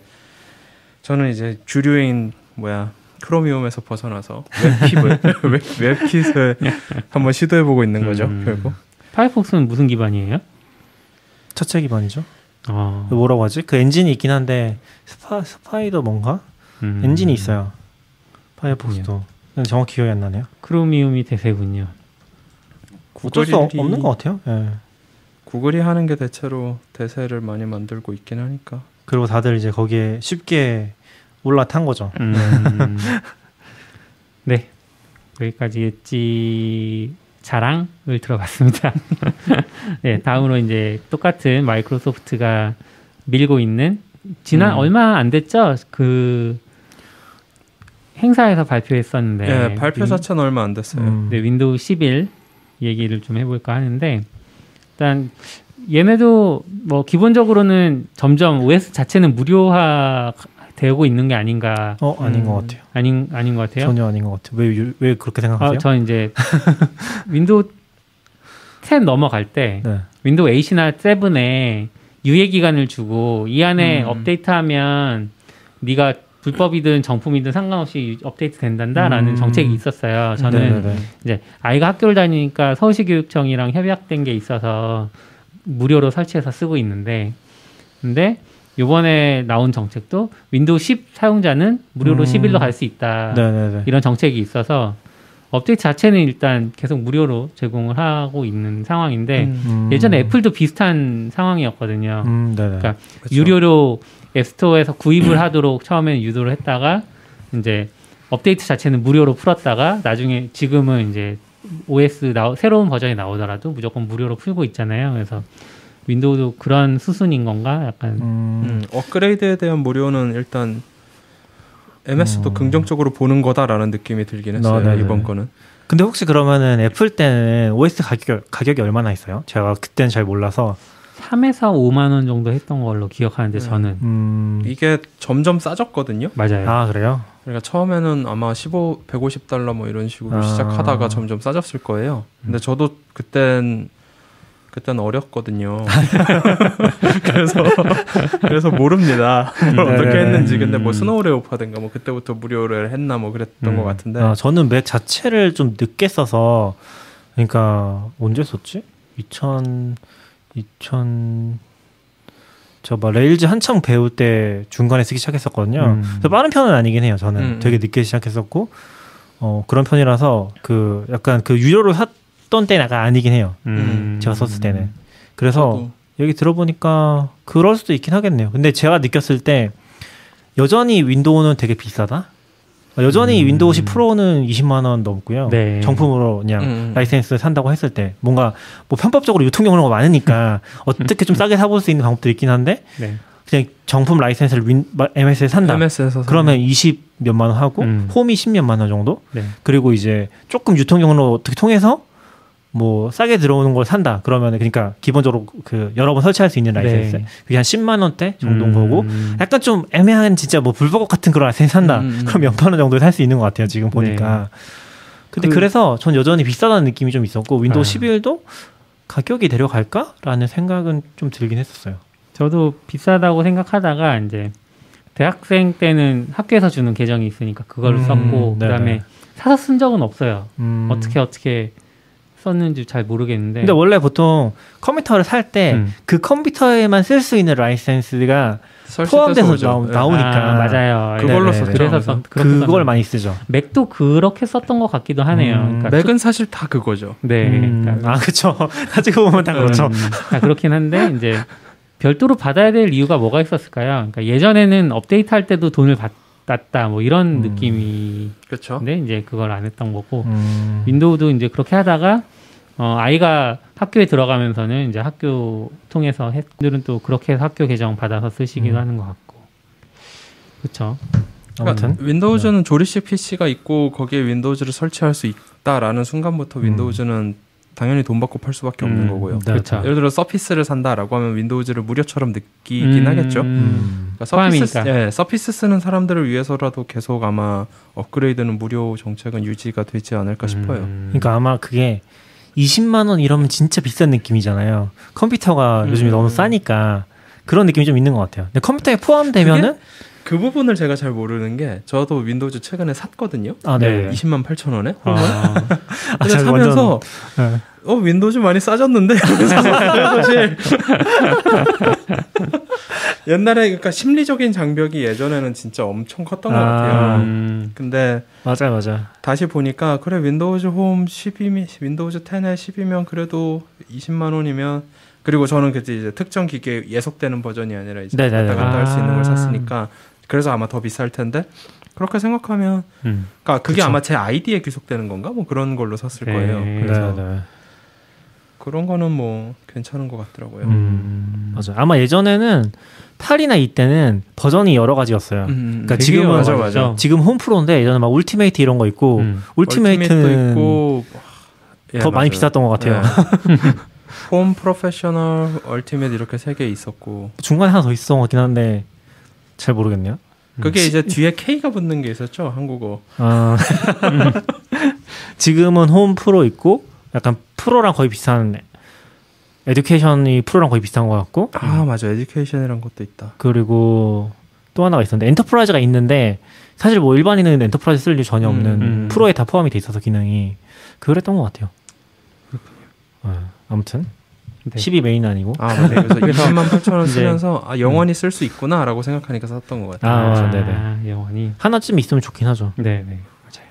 Speaker 4: 저는 이제 주류인 뭐야 크로미움에서 벗어나서 WebKit을 웹, WebKit을 한번 시도해 보고 있는 거죠.
Speaker 2: 음.
Speaker 4: 결국
Speaker 2: 파이어폭스는 무슨 기반이에요?
Speaker 3: 자체 기반이죠.
Speaker 2: 어,
Speaker 3: 그 뭐라고 하지? 그 엔진이 있긴 한데 스파 스파이더 뭔가
Speaker 2: 음.
Speaker 3: 엔진이 있어요. 파이어폭스도 근데 정확히 기억이 안 나네요.
Speaker 2: 크로미움이 대세군요.
Speaker 3: 어쩔 수 없는 것 같아요. 예.
Speaker 4: 구글이 하는 게 대체로 대세를 많이 만들고 있긴 하니까.
Speaker 3: 그리고 다들 이제 거기에 쉽게 올라탄 거죠.
Speaker 2: 음. 네. 여기까지 엣지 자랑을 들어봤습니다. 네, 다음으로 이제 똑같은 마이크로소프트가 밀고 있는 지난
Speaker 4: 음.
Speaker 2: 얼마 안 됐죠? 그 행사에서 발표했었는데
Speaker 4: 예, 발표
Speaker 2: 윈-
Speaker 4: 자체는 얼마 안 됐어요.
Speaker 3: 음.
Speaker 2: 네, 윈도우 11 얘기를 좀 해볼까 하는데 일단 얘네도 뭐 기본적으로는 점점 OS 자체는 무료화 되고 있는 게 아닌가
Speaker 3: 어 아닌
Speaker 4: 음.
Speaker 3: 것 같아요.
Speaker 2: 아닌 아닌 것 같아요.
Speaker 3: 전혀 아닌 것 같아요. 왜, 유- 왜 그렇게 생각하세요?
Speaker 2: 아, 저 이제 윈도우 10 넘어갈 때
Speaker 3: 네.
Speaker 2: 윈도우 8이나 7에 유예 기간을 주고 이 안에
Speaker 4: 음.
Speaker 2: 업데이트하면 네가 불법이든 정품이든 상관없이 업데이트 된단다라는
Speaker 3: 음.
Speaker 2: 정책이 있었어요. 저는
Speaker 3: 네네네.
Speaker 2: 이제 아이가 학교를 다니니까 서울시 교육청이랑 협약된 게 있어서 무료로 설치해서 쓰고 있는데 근데 요번에 나온 정책도 윈도우 10 사용자는 무료로
Speaker 3: 음.
Speaker 2: 11로 갈 수 있다.
Speaker 3: 네네네.
Speaker 2: 이런 정책이 있어서 업데이트 자체는 일단 계속 무료로 제공을 하고 있는 상황인데
Speaker 4: 음,
Speaker 3: 음.
Speaker 2: 예전에 애플도 비슷한 상황이었거든요.
Speaker 3: 음.
Speaker 2: 그러니까
Speaker 4: 그쵸.
Speaker 2: 유료로 앱스토어에서 구입을 하도록 처음에는 유도를 했다가 이제 업데이트 자체는 무료로 풀었다가 나중에 지금은 이제 OS 나, 새로운 버전이 나오더라도 무조건 무료로 풀고 있잖아요. 그래서 윈도우도 그런 수순인 건가? 약간
Speaker 3: 음,
Speaker 4: 음, 업그레이드에 대한 무료는 일단 MS도
Speaker 3: 음.
Speaker 4: 긍정적으로 보는 거다라는 느낌이 들긴 했어요.
Speaker 3: 어, 네네.
Speaker 4: 이번 거는.
Speaker 3: 근데 혹시 그러면은 애플 때는 OS 가격 가격이 얼마나 있어요? 제가 그때는 잘 몰라서.
Speaker 2: 3에서 5만 원 정도 했던 걸로 기억하는데
Speaker 4: 네.
Speaker 2: 저는
Speaker 3: 음.
Speaker 4: 이게 점점 싸졌거든요.
Speaker 2: 맞아요.
Speaker 3: 아 그래요?
Speaker 4: 그러니까 처음에는 아마 15, 150달러 뭐 이런 식으로
Speaker 3: 아.
Speaker 4: 시작하다가 점점 싸졌을 거예요. 근데 저도 그땐 그땐 어렸거든요. 그래서 그래서 모릅니다. 뭘 어떻게
Speaker 3: 네네네.
Speaker 4: 했는지. 근데 뭐 Snow Leopard인가 뭐 그때부터 무료를 했나 뭐 그랬던
Speaker 2: 음.
Speaker 4: 것 같은데.
Speaker 3: 아, 저는 맥 자체를 좀 늦게 써서 그러니까 언제 썼지? 2000 2000 저 막 Rails 한창 배울 때 중간에 쓰기 시작했었거든요.
Speaker 2: 음.
Speaker 3: 그래서 빠른 편은 아니긴 해요. 저는
Speaker 4: 음.
Speaker 3: 되게 늦게 시작했었고 어 그런 편이라서 그 약간 그 유료로 샀 던 때는 약간 아니긴 해요.
Speaker 2: 음.
Speaker 3: 제가 썼을 때는. 그래서
Speaker 4: 저도.
Speaker 3: 여기 들어보니까 그럴 수도 있긴 하겠네요. 근데 제가 느꼈을 때 여전히 윈도우는 되게 비싸다. 여전히
Speaker 2: 음.
Speaker 3: 윈도우 10 프로는 20만 원 넘고요.
Speaker 2: 네.
Speaker 3: 정품으로 그냥
Speaker 4: 음.
Speaker 3: 라이센스 산다고 했을 때 뭔가 뭐 편법적으로 유통 경로가 많으니까 어떻게 좀 싸게 사볼 수 있는 방법도 있긴 한데
Speaker 2: 네.
Speaker 3: 그냥 정품 라이센스를 윈, MS에 산다.
Speaker 4: MS에서
Speaker 3: 그러면 20 몇만 원 하고
Speaker 2: 음.
Speaker 3: 홈이 10 몇만 원 정도.
Speaker 2: 네.
Speaker 3: 그리고 이제 조금 유통 경로 어떻게 통해서 뭐 싸게 들어오는 걸 산다. 그러면 그러니까 기본적으로 그 여러 번 설치할 수 있는 라이센스.
Speaker 2: 네.
Speaker 3: 그게 한 10만 원대 정도인
Speaker 2: 음.
Speaker 3: 거고 약간 좀 애매한 진짜 뭐 불법 같은 그런 라이센스 산다.
Speaker 4: 음, 음.
Speaker 3: 그럼 몇만 원 정도에 살 수 있는 것 같아요. 지금 보니까. 근데
Speaker 2: 그-
Speaker 3: 그, 그래서 전 여전히 비싸다는 느낌이 좀 있었고 윈도우
Speaker 2: 아.
Speaker 3: 11도 가격이 내려갈까라는 생각은 좀 들긴 했었어요.
Speaker 2: 저도 비싸다고 생각하다가 이제 대학생 때는 학교에서 주는 계정이 있으니까 그걸
Speaker 3: 음,
Speaker 2: 썼고
Speaker 3: 네네.
Speaker 2: 그다음에 사서 쓴 적은 없어요.
Speaker 3: 음.
Speaker 2: 어떻게 어떻게 썼는지 잘 모르겠는데.
Speaker 3: 근데 원래 보통 컴퓨터를 살 때 그
Speaker 2: 음.
Speaker 3: 컴퓨터에만 쓸 수 있는 라이센스가 포함돼서. 나오-
Speaker 4: 네.
Speaker 3: 나오니까.
Speaker 2: 아, 맞아요.
Speaker 4: 그걸로
Speaker 3: 네네.
Speaker 4: 썼죠.
Speaker 2: 그래서 그렇게
Speaker 3: 그걸. 많이 쓰죠.
Speaker 2: 맥도 그렇게 썼던 것 같기도 하네요.
Speaker 3: 음,
Speaker 2: 그러니까
Speaker 4: 맥은 사실 다 그거죠.
Speaker 2: 네.
Speaker 3: 음,
Speaker 2: 그러니까
Speaker 3: 아 그렇죠. 가지고 보면 다 그렇죠.
Speaker 2: 음, 다 그렇긴 한데 이제 별도로 받아야 될 이유가 뭐가 있었을까요? 그러니까 예전에는 업데이트할 때도 돈을 받 았다 뭐 이런
Speaker 3: 음.
Speaker 2: 느낌인데
Speaker 4: 그렇죠.
Speaker 2: 이제 그걸 안 했던 거고
Speaker 3: 음.
Speaker 2: 윈도우도 이제 그렇게 하다가 어, 아이가 학교에 들어가면서는 이제 학교 통해서 했들은 또 그렇게 해서 학교 계정 받아서 쓰시기도
Speaker 3: 음.
Speaker 2: 하는 것 같고 그렇죠.
Speaker 3: 아무튼
Speaker 4: 윈도우즈는 조립식 PC가 있고 거기에 윈도우즈를 설치할 수 있다라는 순간부터
Speaker 3: 음.
Speaker 4: 윈도우즈는 당연히 돈 받고 팔 수밖에 없는
Speaker 2: 음,
Speaker 4: 거고요.
Speaker 3: 네.
Speaker 2: 그렇죠.
Speaker 4: 예를 들어 서피스를 산다라고 하면 윈도우즈를 무료처럼 느끼긴
Speaker 2: 음,
Speaker 4: 하겠죠.
Speaker 3: 음.
Speaker 4: 그러니까 서피스. 예, 서피스 쓰는 사람들을 위해서라도 계속 아마 업그레이드는 무료 정책은 유지가 되지 않을까 싶어요.
Speaker 2: 음.
Speaker 3: 그러니까 아마 그게 20만 원 이러면 진짜 비싼 느낌이잖아요. 컴퓨터가
Speaker 4: 음.
Speaker 3: 요즘에 너무 싸니까 그런 느낌이 좀 있는 것 같아요. 근데 컴퓨터에 포함되면은
Speaker 4: 그 부분을 제가 잘 모르는 게 저도 윈도우즈 최근에 샀거든요.
Speaker 3: 아, 네.
Speaker 4: 20만 8천 원에.
Speaker 2: 아,
Speaker 3: 아,
Speaker 4: 근데
Speaker 3: 잘
Speaker 4: 사면서
Speaker 3: 네.
Speaker 4: 어 윈도우즈 많이 싸졌는데 사실. 옛날에 그러니까 심리적인 장벽이 예전에는 진짜 엄청 컸던 것
Speaker 3: 아.
Speaker 4: 같아요.
Speaker 2: 음,
Speaker 4: 근데
Speaker 3: 맞아요, 맞아요.
Speaker 4: 다시 보니까 그래 윈도우즈 홈 10이면 윈도우즈 10에 10이면 그래도 20만 원이면 그리고 저는 그때 이제 특정 기계 귀속되는 버전이 아니라 이제
Speaker 3: 네네네.
Speaker 4: 왔다 갔다 할 수 있는 걸
Speaker 2: 아.
Speaker 4: 샀으니까 그래서 아마 더 비쌀 텐데 그렇게 생각하면
Speaker 2: 음.
Speaker 4: 그러니까 그게
Speaker 3: 그쵸.
Speaker 4: 아마 제 아이디에 귀속되는 건가 뭐 그런 걸로 샀을
Speaker 2: 네.
Speaker 4: 거예요.
Speaker 2: 네,
Speaker 4: 그래서
Speaker 3: 네, 네.
Speaker 4: 그런 거는 뭐 괜찮은 것 같더라고요.
Speaker 3: 음, 맞아요. 아마 예전에는 8이나 이때는 버전이 여러 가지였어요.
Speaker 4: 음,
Speaker 3: 그러니까
Speaker 2: 되게
Speaker 3: 지금은
Speaker 4: 맞아. 맞아.
Speaker 3: 지금 홈프로인데 예전에 막 Ultimate 이런 거 있고
Speaker 2: 음.
Speaker 3: Ultimate는
Speaker 4: 있고 예,
Speaker 3: 더 많이
Speaker 4: 맞아요.
Speaker 3: 비쌌던 것 같아요.
Speaker 4: 네. 홈 프로페셔널 Ultimate 이렇게 세 개 있었고
Speaker 3: 중간에 하나 더 있었던 것 같긴 한데 잘 모르겠네요.
Speaker 4: 그게 이제 뒤에 K가 붙는 게 있었죠 한국어.
Speaker 3: 아, 지금은 홈 프로 있고 약간 프로랑 거의 비슷한 Education이 프로랑 거의 비슷한 것 같고
Speaker 4: 아 맞아 Education이란 것도 있다.
Speaker 3: 그리고 또 하나가 있었는데 Enterprise가 있는데 사실 뭐 일반인은 Enterprise 쓸 일 전혀 없는
Speaker 2: 음, 음.
Speaker 3: 프로에 다 포함이 돼 있어서 기능이 그랬던 것 같아요. 어, 아무튼
Speaker 2: 네.
Speaker 3: 12 메인 아니고
Speaker 4: 아 맞아. 그래서 20만 8천 원 쓰면서 아 영원히 쓸 수 있구나라고 생각하니까 샀던 것 같아요.
Speaker 3: 아,
Speaker 2: 아,
Speaker 3: 네네.
Speaker 2: 영원히.
Speaker 3: 하나쯤 있으면 좋긴 하죠.
Speaker 2: 네, 네. 맞아요.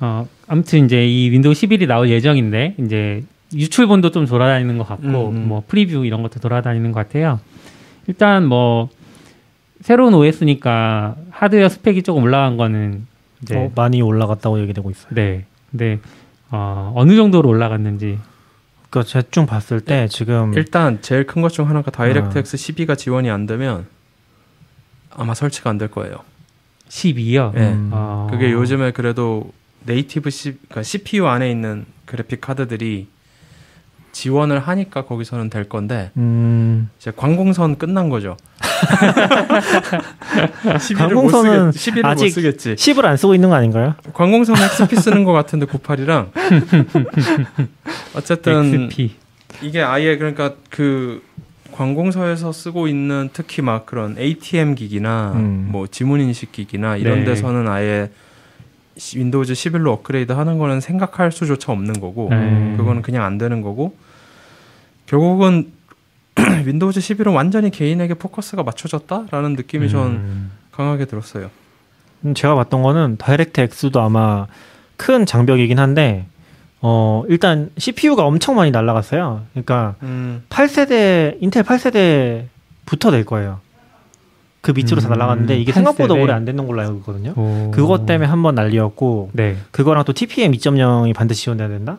Speaker 2: 어, 아무튼 이제 이 윈도우 11이 나올 예정인데 이제 유출본도 좀 돌아다니는 것 같고
Speaker 4: 음, 음.
Speaker 2: 뭐 프리뷰 이런 것도 돌아다니는 것 같아요. 일단 뭐 새로운 OS니까 하드웨어 스펙이 조금 올라간 거는 이제
Speaker 3: 어, 많이 올라갔다고 얘기되고 있어요.
Speaker 2: 네. 근데 어, 어느 정도로 올라갔는지
Speaker 3: 그러니까 대충 봤을 때 지금
Speaker 4: 일단 제일 큰 것 중 하나가
Speaker 3: 아.
Speaker 4: DirectX 12가 지원이 안 되면 아마 설치가 안 될 거예요.
Speaker 2: 12요.
Speaker 4: 예.
Speaker 3: 음,
Speaker 2: 어,
Speaker 4: 그게 요즘에 그래도 네이티브 C, 그러니까 CPU 안에 있는 그래픽 카드들이 지원을 하니까 거기서는 될 건데
Speaker 3: 음,
Speaker 4: 이제 관공선 끝난 거죠. 11을
Speaker 3: 관공선은
Speaker 4: 못 쓰겠, 11을 못
Speaker 3: 아직
Speaker 4: 쓰겠지.
Speaker 3: 10을 안 쓰고 있는 거 아닌가요?
Speaker 4: 관공선 XP 쓰는 것 같은데 98이랑 어쨌든
Speaker 2: XP.
Speaker 4: 이게 아예 그러니까 그 관공서에서 쓰고 있는 특히 막 그런 ATM 기기나
Speaker 3: 음.
Speaker 4: 뭐 지문 인식 기기나 이런
Speaker 2: 네.
Speaker 4: 데서는 아예 시- 윈도우즈 11로 업그레이드 하는 거는 생각할 수조차 없는 거고
Speaker 2: 네.
Speaker 4: 그거는 그냥 안 되는 거고 결국은 윈도우즈 11은 완전히 개인에게 포커스가 맞춰졌다라는 느낌이 전
Speaker 3: 음.
Speaker 4: 강하게 들었어요.
Speaker 3: 음, 제가 봤던 거는 다이렉트 X도 아마 큰 장벽이긴 한데 어 일단 CPU가 엄청 많이 날라갔어요. 그러니까
Speaker 4: 음,
Speaker 3: 8세대 인텔 8세대부터 될 거예요. 그 밑으로 다
Speaker 2: 음,
Speaker 3: 날라갔는데 이게 생각보다
Speaker 2: 8세대.
Speaker 3: 오래 안 됐는 걸로 알고 있거든요.
Speaker 2: 오.
Speaker 3: 그것 때문에 한 번 난리였고
Speaker 2: 네.
Speaker 3: 그거랑 또 TPM 2.0이 반드시 지원돼야 된다.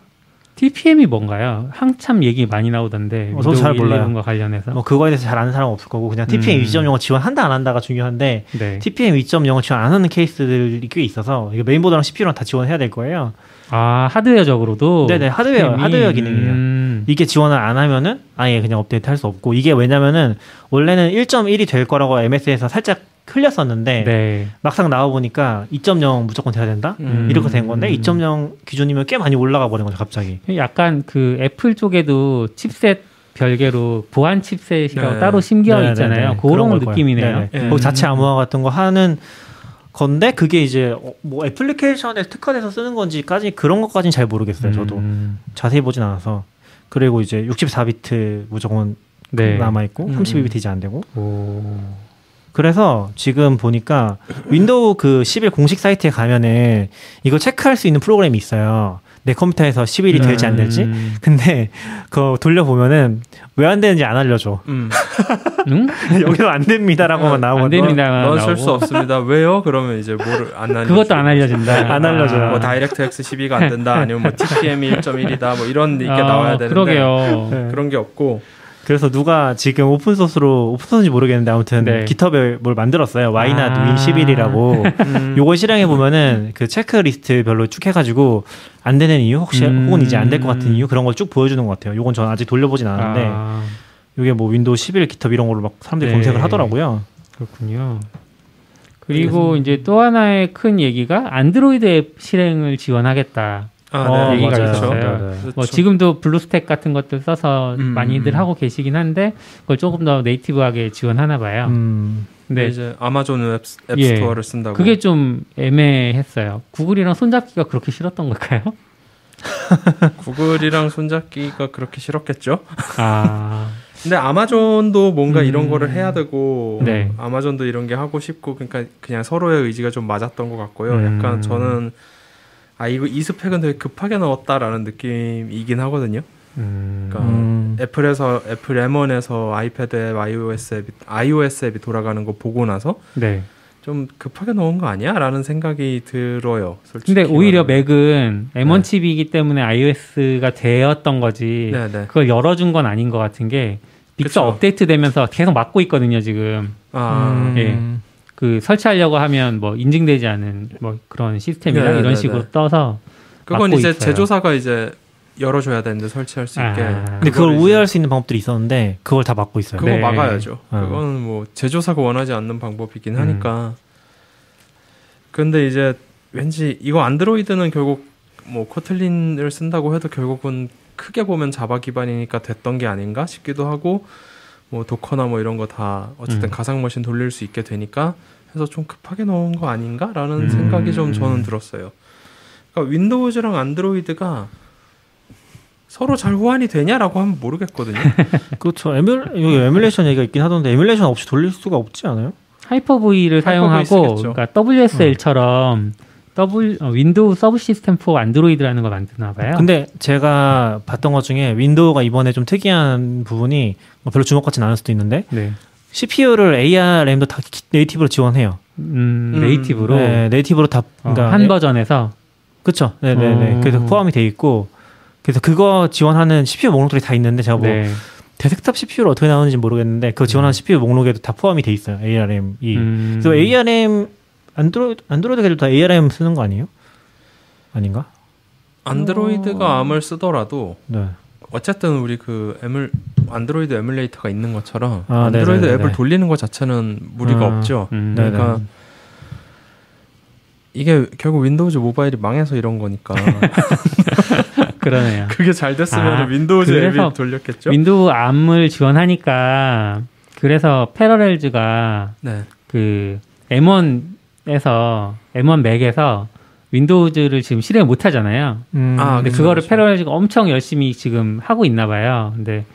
Speaker 2: TPM이 뭔가요? 한참 얘기 많이 나오던데.
Speaker 3: 어, 저도 잘 몰라요.
Speaker 2: 11과 관련해서.
Speaker 3: 뭐 그거에 대해서 잘 아는 사람 은 없을 거고 그냥 TPM
Speaker 2: 음.
Speaker 3: 2.0을 지원한다 안 한다가 중요한데
Speaker 2: 네.
Speaker 3: TPM 2.0을 지원 안 하는 케이스들이 꽤 있어서 이거 메인보드랑 CPU랑 다 지원해야 될 거예요.
Speaker 2: 아 하드웨어적으로도.
Speaker 3: 네네, 하드웨어,
Speaker 2: TPM 이?
Speaker 3: 하드웨어 기능이에요.
Speaker 2: 음.
Speaker 3: 이게 지원을 안 하면은 아예 그냥 업데이트 할 수 없고 이게 왜냐면은 원래는 1.1이 될 거라고 MS에서 살짝 흘렸었는데
Speaker 2: 네.
Speaker 3: 막상 나와 보니까 2.0 무조건 돼야 된다
Speaker 4: 음.
Speaker 3: 이렇게 된 건데
Speaker 2: 음.
Speaker 3: 2.0 기준이면 꽤 많이 올라가 버린 거죠 갑자기.
Speaker 2: 약간 그 애플 쪽에도 칩셋 별개로 보안 칩셋이라고
Speaker 4: 네.
Speaker 2: 따로 심겨
Speaker 3: 네, 네,
Speaker 2: 있잖아요.
Speaker 3: 네.
Speaker 2: 그런
Speaker 3: 걸 거예요.
Speaker 2: 느낌이네요.
Speaker 3: 네네.
Speaker 4: 예.
Speaker 3: 거기 자체 암호화 같은 거 하는 건데 그게 이제 어, 뭐 애플리케이션에 특화돼서 쓰는 건지까지 그런 것까지는 잘 모르겠어요. 저도
Speaker 2: 음.
Speaker 3: 자세히 보진 않아서. 그리고 이제 64비트 무조건
Speaker 2: 네.
Speaker 3: 남아 있고
Speaker 4: 음,
Speaker 3: 32비트 이제 안 되고.
Speaker 2: 오.
Speaker 3: 그래서 지금 보니까 윈도우 그 11 공식 사이트에 가면은 이거 체크할 수 있는 프로그램이 있어요. 내 컴퓨터에서 11이 될지 안 될지.
Speaker 2: 음.
Speaker 3: 근데 그거 돌려보면은 왜 안 되는지 안 알려줘.
Speaker 4: 음.
Speaker 2: 응?
Speaker 3: 여기서 안 됩니다라고만
Speaker 2: 안
Speaker 3: 나오거든.
Speaker 2: 됩니다.
Speaker 4: 넌쓸
Speaker 2: 나오고.
Speaker 4: 수 없습니다. 왜요? 그러면 이제 뭐를 안 알려.
Speaker 2: 그것도 안 알려진다.
Speaker 3: 안 알려줘요.
Speaker 4: 뭐 다이렉트 X 12가 안 된다. 아니면 뭐 TPM이 1.1이다. 뭐 이런 게
Speaker 2: 아,
Speaker 4: 나와야 되는데
Speaker 2: 그러게요.
Speaker 3: 네.
Speaker 4: 그런 게 없고
Speaker 3: 그래서 누가 지금 open source로 open source인지 모르겠는데 아무튼
Speaker 2: 네.
Speaker 3: 깃허브에 뭘 만들었어요. 와이나
Speaker 2: 아.
Speaker 3: 윈 11이라고.
Speaker 4: 음,
Speaker 3: 요거 실행해 보면은 그 체크리스트별로 쭉 해가지고 안 되는 이유 혹시
Speaker 2: 음.
Speaker 3: 혹은 이제 안 될 것 같은 이유 그런 걸 쭉 보여주는 것 같아요. 요건 저는 아직 돌려보진 않았는데
Speaker 2: 아,
Speaker 3: 이게 뭐 윈도우 11 깃허브 이런 걸로 막 사람들이
Speaker 2: 네.
Speaker 3: 검색을 하더라고요.
Speaker 2: 그렇군요. 그리고 이제 또 하나의 큰 얘기가 안드로이드 앱 실행을 지원하겠다.
Speaker 4: 아,
Speaker 3: 어,
Speaker 4: 네,
Speaker 2: 얘기가
Speaker 3: 맞아요.
Speaker 2: 있었어요.
Speaker 3: 네, 네.
Speaker 4: 그렇죠.
Speaker 2: 뭐 지금도 블루스택 같은 것들 써서
Speaker 4: 음,
Speaker 2: 많이들
Speaker 4: 음.
Speaker 2: 하고 계시긴 한데 그걸 조금 더 native하게 지원하나 봐요.
Speaker 3: 음.
Speaker 2: 근데
Speaker 4: 이제 아마존 웹, 앱
Speaker 2: 예.
Speaker 4: 스토어를 쓴다고.
Speaker 2: 그게 좀 애매했어요. 구글이랑 손잡기가 그렇게 싫었던 걸까요?
Speaker 4: 구글이랑 손잡기가 그렇게 싫었겠죠.
Speaker 2: 아,
Speaker 4: 근데 아마존도 뭔가
Speaker 2: 음.
Speaker 4: 이런 거를 해야 되고
Speaker 2: 네.
Speaker 4: 아마존도 이런 게 하고 싶고 그러니까 그냥 서로의 의지가 좀 맞았던 것 같고요.
Speaker 2: 음.
Speaker 4: 약간 저는 아 이거 이 스펙은 되게 급하게 넣었다라는 느낌이긴 하거든요.
Speaker 2: 음,
Speaker 4: 그러니까
Speaker 3: 음.
Speaker 4: 애플에서 애플 M1에서 아이패드 앱, iOS 앱이 iOS 앱이 돌아가는 거 보고 나서
Speaker 2: 네.
Speaker 4: 좀 급하게 넣은 거 아니야?라는 생각이 들어요. 솔직히.
Speaker 2: 근데 오히려
Speaker 4: 말하면.
Speaker 2: 맥은 M1
Speaker 4: 네.
Speaker 2: 칩이기 때문에 iOS가 되었던 거지.
Speaker 4: 네 네.
Speaker 2: 그걸 열어준 건 아닌 것 같은 게 빅서. 업데이트 되면서 계속 막고 있거든요 지금.
Speaker 4: 아
Speaker 3: 음.
Speaker 2: 예. 그 설치하려고 하면 뭐 인증되지 않은 뭐 그런 시스템이랑
Speaker 4: 네,
Speaker 2: 이런
Speaker 4: 네,
Speaker 2: 식으로
Speaker 4: 네.
Speaker 2: 떠서
Speaker 4: 그건
Speaker 2: 막고
Speaker 4: 이제
Speaker 2: 있어요.
Speaker 4: 제조사가 이제 열어줘야 되는데 설치할 수 있게.
Speaker 2: 아.
Speaker 3: 근데 그걸 우회할 수 있는 방법들이 있었는데 그걸 다 막고 있어요.
Speaker 4: 그거
Speaker 2: 네.
Speaker 4: 막아야죠.
Speaker 3: 어.
Speaker 4: 그거는 뭐 제조사가 원하지 않는 방법이긴
Speaker 2: 음.
Speaker 4: 하니까. 근데 이제 왠지 이거 안드로이드는 결국 뭐 코틀린을 쓴다고 해도 결국은 크게 보면 자바 기반이니까 됐던 게 아닌가 싶기도 하고 뭐 도커나 뭐 이런 거 다 어쨌든
Speaker 2: 음.
Speaker 4: 가상 머신 돌릴 수 있게 되니까 해서 좀 급하게 넣은 거 아닌가라는
Speaker 2: 음.
Speaker 4: 생각이 좀 저는 들었어요. 그러니까 윈도우즈랑 안드로이드가 서로 잘 호환이 되냐라고 하면 모르겠거든요.
Speaker 3: 그렇죠. emul 여기 emulation 얘기가 있긴 하던데 emulation 없이 돌릴 수가 없지 않아요?
Speaker 2: 하이퍼V를 사용하고. 그러니까 WSL처럼 W 어, Windows Subsystem for Android라는 걸 만드나 봐요.
Speaker 3: 근데 제가 봤던 것 중에 윈도우가 이번에 좀 특이한 부분이 뭐 별로 주목받지는 않을 수도 있는데
Speaker 2: 네.
Speaker 3: CPU를 ARM도 다 기- native로 지원해요.
Speaker 2: 음,
Speaker 4: 음.
Speaker 2: native로
Speaker 3: 네, native로 다
Speaker 2: 어,
Speaker 3: 그러니까
Speaker 2: 한 버전에서
Speaker 3: 그렇죠. 네, 네, 네.
Speaker 2: 어.
Speaker 3: 그래서 포함이 돼 있고 그래서 그거 지원하는 CPU 목록들이 다 있는데 제가 뭐
Speaker 2: 네.
Speaker 3: 데스크탑 CPU를 어떻게 나오는지 모르겠는데 그거 지원하는 CPU 목록에도 다 포함이 돼 있어요. ARM이.
Speaker 2: 음.
Speaker 3: 그래서 ARM 안드로이드 안드로이드 애들 다 ARM 쓰는 거 아니에요? 아닌가?
Speaker 4: 안드로이드가 ARM을 쓰더라도
Speaker 3: 네.
Speaker 4: 어쨌든 우리 그 emul 안드로이드 emulator가 있는 것처럼
Speaker 3: 아,
Speaker 4: 안드로이드
Speaker 3: 네네네네.
Speaker 4: 앱을 돌리는 것 자체는 무리가
Speaker 3: 아,
Speaker 4: 없죠.
Speaker 2: 음.
Speaker 4: 그러니까 이게 결국 윈도우즈 모바일이 망해서 이런 거니까
Speaker 2: 그러네요.
Speaker 4: 그게 잘 됐으면
Speaker 2: 아,
Speaker 4: 윈도우즈 앱이 돌렸겠죠.
Speaker 2: 윈도우 ARM을 지원하니까 그래서 패러렐즈가
Speaker 4: 네.
Speaker 2: 그 M1 에서 M1 맥에서 윈도우즈를 지금 실행 못 하잖아요.
Speaker 3: 음,
Speaker 4: 아,
Speaker 2: 근데
Speaker 4: 그쵸,
Speaker 2: 그거를
Speaker 4: 그쵸.
Speaker 2: 패러렐즈가 엄청 열심히 지금 하고 있나 봐요. 근데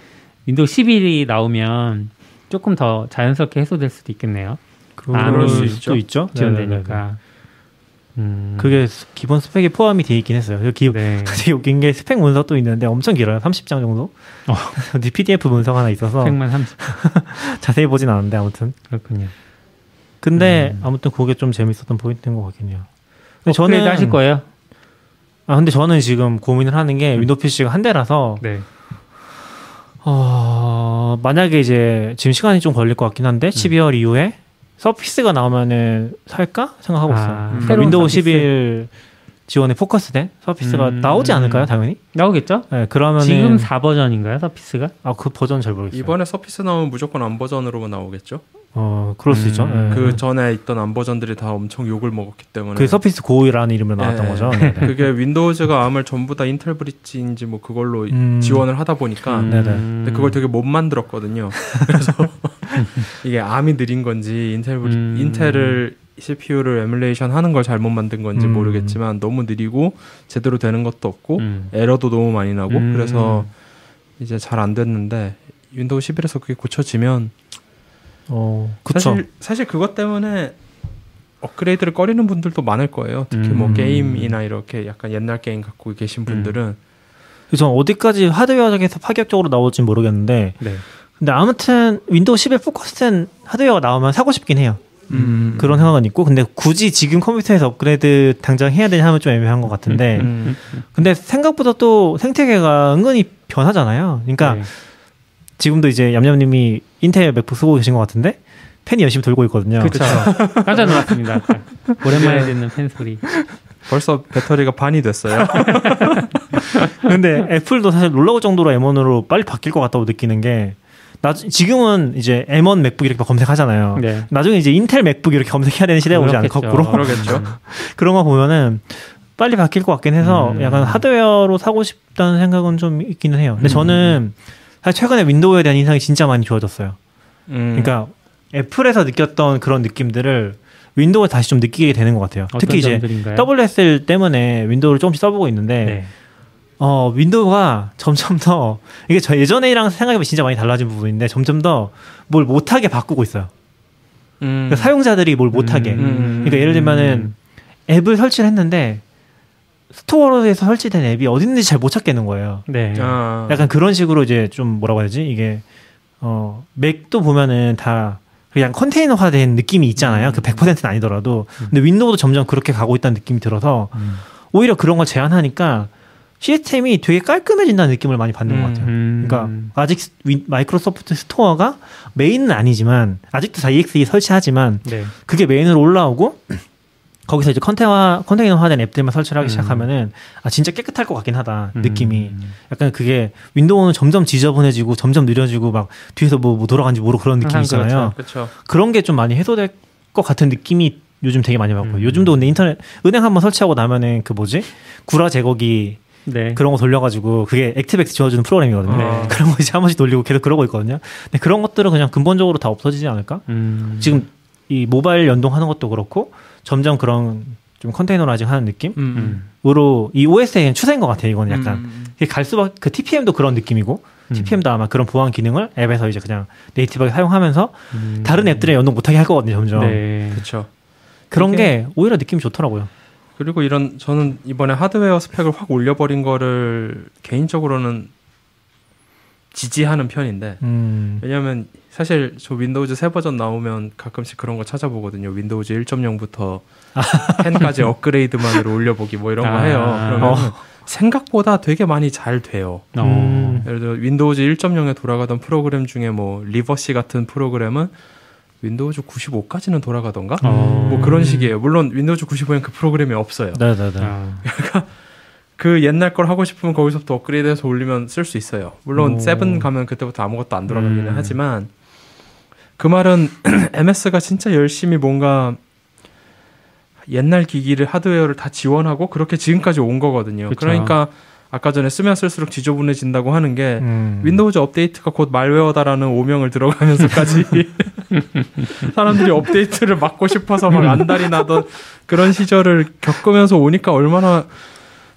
Speaker 2: 윈도우 11이 나오면 조금 더 자연스럽게 해소될 수도 있겠네요.
Speaker 3: 그럴 수도
Speaker 4: 있죠.
Speaker 3: 있죠.
Speaker 2: 지원되니까. 음,
Speaker 3: 그게 스- 기본 스펙에 포함이 돼 있긴 했어요. 여기
Speaker 2: 네.
Speaker 3: 웃긴 게 스펙 문서도 있는데 엄청 길어요. 30장 정도.
Speaker 2: 어.
Speaker 3: PDF 문서가 하나 있어서
Speaker 2: 100만 30
Speaker 3: 자세히 보진 않았는데 아무튼.
Speaker 2: 그렇군요.
Speaker 3: 근데
Speaker 2: 음.
Speaker 3: 아무튼 그게 좀 재밌었던 포인트인 것 같긴 해요. 근데
Speaker 2: 업그레이드
Speaker 3: 저는
Speaker 2: 하실 거예요?
Speaker 3: 아 근데 저는 지금 고민을 하는 게 윈도우 PC가 한 대라서
Speaker 2: 네.
Speaker 3: 어 만약에 이제 지금 시간이 좀 걸릴 것 같긴
Speaker 2: 음.
Speaker 3: 한데 12월 이후에 서피스가 나오면은 살까 생각하고
Speaker 2: 아,
Speaker 3: 있어요.
Speaker 4: 음.
Speaker 3: 그러니까 윈도우
Speaker 2: 서피스.
Speaker 3: 11 지원에 포커스된 서피스가
Speaker 2: 음.
Speaker 3: 나오지 않을까요, 당연히?
Speaker 2: 나오겠죠?
Speaker 3: 네, 그러면은
Speaker 2: 지금 4 버전인가요, 서피스가?
Speaker 3: 아 그 버전 잘 모르겠어요.
Speaker 4: 이번에 서피스 나오면 무조건 ARM 버전으로만 나오겠죠.
Speaker 3: 어 그럴 수
Speaker 2: 음,
Speaker 3: 있죠. 네.
Speaker 4: 그 전에 있던 ARM 버전들이 다 엄청 욕을 먹었기 때문에
Speaker 3: 그 서피스 고라는 이름으로 나왔던
Speaker 4: 네.
Speaker 3: 거죠. 네, 네.
Speaker 4: 그게 윈도우즈가 ARM을 전부 다 인텔 브릿지인지 뭐 그걸로
Speaker 3: 음.
Speaker 4: 지원을 하다 보니까
Speaker 3: 음. 네네.
Speaker 4: 근데 그걸 되게 못 만들었거든요. 그래서 이게 ARM이 느린 건지 인텔 브리,
Speaker 2: 음.
Speaker 4: 인텔을 CPU를 emulation 하는 걸 잘못 만든 건지
Speaker 3: 음.
Speaker 4: 모르겠지만 너무 느리고 제대로 되는 것도 없고
Speaker 2: 음.
Speaker 4: 에러도 너무 많이 나고
Speaker 2: 음.
Speaker 4: 그래서 이제 잘 안 됐는데 윈도우 11에서 그게 고쳐지면
Speaker 3: 어 그쵸.
Speaker 4: 사실 사실 그것 때문에 업그레이드를 꺼리는 분들도 많을 거예요. 특히 뭐
Speaker 2: 음.
Speaker 4: 게임이나 이렇게 약간 옛날 게임 갖고 계신 분들은
Speaker 3: 그래서 어디까지 하드웨어적에서 파격적으로 나올지 모르겠는데
Speaker 2: 네.
Speaker 3: 근데 아무튼 윈도우 10에 포커스된 하드웨어가 나오면 사고 싶긴 해요.
Speaker 4: 음.
Speaker 3: 그런 생각은 있고 근데 굳이 지금 컴퓨터에서 업그레이드 당장 해야 되냐 하면 좀 애매한 것 같은데
Speaker 4: 음.
Speaker 3: 근데 생각보다 또 생태계가 은근히 변하잖아요. 그러니까
Speaker 2: 네.
Speaker 3: 지금도 이제 얌얌님이 인텔 맥북 쓰고 계신 것 같은데 팬이 열심히 돌고 있거든요.
Speaker 2: 그쵸. 깜짝 놀랐습니다. 아까. 오랜만에 듣는 팬 소리.
Speaker 4: 벌써 배터리가 반이 됐어요.
Speaker 3: 근데 애플도 사실 놀라울 정도로 M1으로 빨리 바뀔 것 같다고 느끼는 게 나, 지금은 이제 M1 맥북 이렇게 검색하잖아요.
Speaker 2: 네.
Speaker 3: 나중에 이제 인텔 맥북 이렇게 검색해야 되는 시대가 오지. 거꾸로
Speaker 4: 그러겠죠.
Speaker 3: 그런 거 보면은 빨리 바뀔 것 같긴 해서
Speaker 2: 음.
Speaker 3: 약간 하드웨어로 사고 싶다는 생각은 좀 있기는 해요. 근데
Speaker 2: 음.
Speaker 3: 저는 사실 최근에 윈도우에 대한 인상이 진짜 많이 좋아졌어요.
Speaker 4: 음.
Speaker 3: 그러니까 애플에서 느꼈던 그런 느낌들을 윈도우에 다시 좀 느끼게 되는 것 같아요. 특히 이제
Speaker 2: 점들인가요?
Speaker 3: WSL 때문에 윈도우를 조금씩 써보고 있는데
Speaker 2: 네.
Speaker 3: 어 윈도우가 점점 더 이게 저 예전에랑 생각해보면 진짜 많이 달라진 부분인데 점점 더 뭘 못하게 바꾸고 있어요.
Speaker 4: 음.
Speaker 3: 그러니까 사용자들이 뭘 못하게.
Speaker 4: 음.
Speaker 3: 그러니까 예를 들면은 앱을 설치를 했는데 스토어에서 설치된 앱이 어디 있는지 잘 못 찾겠는 거예요.
Speaker 2: 네.
Speaker 4: 아.
Speaker 3: 약간 그런 식으로 이제 좀 뭐라고 해야 되지? 이게 어 맥도 보면은 다 그냥 컨테이너화된 느낌이 있잖아요. 그 100%는 아니더라도. 근데 윈도우도 점점 그렇게 가고 있다는 느낌이 들어서
Speaker 2: 음.
Speaker 3: 오히려 그런 걸 제한하니까 시스템이 되게 깔끔해진다는 느낌을 많이 받는 것 같아요.
Speaker 2: 음.
Speaker 3: 그러니까 아직 스- 윈- 마이크로소프트 스토어가 메인은 아니지만 아직도 다 EXE 설치하지만
Speaker 2: 네.
Speaker 3: 그게 메인으로 올라오고 거기서 이제 컨테이너 컨테이너화된 앱들만 설치를 하기
Speaker 2: 음.
Speaker 3: 시작하면은 아 진짜 깨끗할 것 같긴 하다
Speaker 2: 음.
Speaker 3: 느낌이 약간 그게 윈도우는 점점 지저분해지고 점점 느려지고 막 뒤에서 뭐, 뭐 돌아간지 모르고 그런 느낌
Speaker 2: 항상
Speaker 3: 있잖아요.
Speaker 4: 그렇죠.
Speaker 3: 그런 게 좀 많이 해소될 것 같은 느낌이 요즘 되게 많이 받고요.
Speaker 2: 음.
Speaker 3: 요즘도 근데 인터넷 은행 한번 설치하고 나면은 그 뭐지 구라 제거기
Speaker 2: 네.
Speaker 3: 그런 거 돌려가지고 그게 액티백스 지워주는 프로그램이거든요.
Speaker 2: 네.
Speaker 3: 그런 거 이제 한 번씩 돌리고 계속 그러고 있거든요. 근데 그런 것들은 그냥 근본적으로 다 없어지지 않을까?
Speaker 2: 음.
Speaker 3: 지금 이 모바일 연동하는 것도 그렇고 점점 그런 좀 컨테이너라이징 하는 느낌으로
Speaker 2: 음.
Speaker 3: 이 OS의 추세인 것 같아요. 이거는 약간
Speaker 4: 음.
Speaker 3: 이게 갈수록 그 TPM도 그런 느낌이고
Speaker 2: 음.
Speaker 3: TPM도 아마 그런 보안 기능을 앱에서 이제 그냥 네이티브하게 사용하면서
Speaker 2: 음.
Speaker 3: 다른 앱들에 연동 못하게 할 거거든요. 점점
Speaker 2: 네.
Speaker 4: 그렇죠.
Speaker 3: 그런
Speaker 4: 이게-
Speaker 3: 게 오히려 느낌이 좋더라고요.
Speaker 4: 그리고 이런 저는 이번에 하드웨어 스펙을 확 올려버린 거를 개인적으로는 지지하는 편인데
Speaker 3: 음.
Speaker 4: 왜냐하면 사실 저 윈도우즈 새 버전 나오면 가끔씩 그런 거 찾아보거든요. 윈도우즈 1.0부터 10까지 업그레이드만으로 올려보기 뭐 이런 거
Speaker 2: 아.
Speaker 4: 해요. 그러면
Speaker 3: 어.
Speaker 4: 생각보다 되게 많이 잘 돼요.
Speaker 2: 어.
Speaker 3: 음.
Speaker 4: 예를 들어 윈도우즈 1.0에 돌아가던 프로그램 중에 뭐 Reversi 같은 프로그램은 윈도우즈 95까지는 돌아가던가?
Speaker 2: 어.
Speaker 4: 뭐 그런 식이에요. 물론 윈도우즈 95엔 그 프로그램이 없어요.
Speaker 3: 네네네.
Speaker 2: 아.
Speaker 4: 그 옛날 걸 하고 싶으면 거기서부터 업그레이드해서 올리면 쓸 수 있어요. 물론
Speaker 3: 오.
Speaker 4: 세븐 가면 그때부터 아무것도 안 돌아가기는
Speaker 2: 음.
Speaker 4: 하지만 그 말은 MS가 진짜 열심히 뭔가 옛날 기기를 하드웨어를 다 지원하고 그렇게 지금까지 온 거거든요.
Speaker 2: 그쵸.
Speaker 4: 그러니까 아까 전에 쓰면 쓸수록 지저분해진다고 하는 게
Speaker 3: 음.
Speaker 4: 윈도우즈 업데이트가 곧 malware다라는 오명을 들어가면서까지 사람들이 업데이트를 막고 싶어서 막 안달이 나던 그런 시절을 겪으면서 오니까 얼마나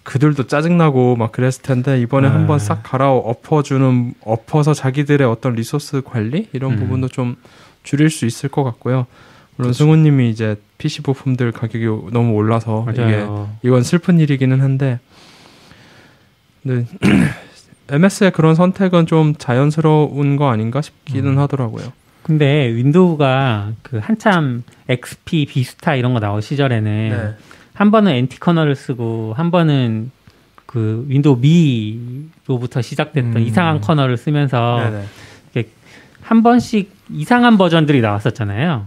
Speaker 4: 그들도 짜증나고 막 그랬을 텐데 이번에
Speaker 3: 아.
Speaker 4: 한번 싹 갈아 엎어주는 엎어서 자기들의 어떤 리소스 관리 이런
Speaker 2: 음.
Speaker 4: 부분도 좀 줄일 수 있을 것 같고요. 물론 승우님이 이제 PC 부품들 가격이 너무 올라서 이게
Speaker 2: 맞아요.
Speaker 4: 이건 슬픈 일이기는 한데 네. MS의 그런 선택은 좀 자연스러운 거 아닌가 싶기는
Speaker 2: 음.
Speaker 4: 하더라고요.
Speaker 2: 근데 윈도우가 그 한참 XP, Vista 이런 거 나올 시절에는
Speaker 4: 네.
Speaker 2: 한 번은 NT kernel을 쓰고 한 번은 그 윈도우 Me로부터 시작됐던
Speaker 3: 음.
Speaker 2: 이상한 kernel을 쓰면서
Speaker 4: 네네.
Speaker 2: 한 번씩 이상한 버전들이 나왔었잖아요.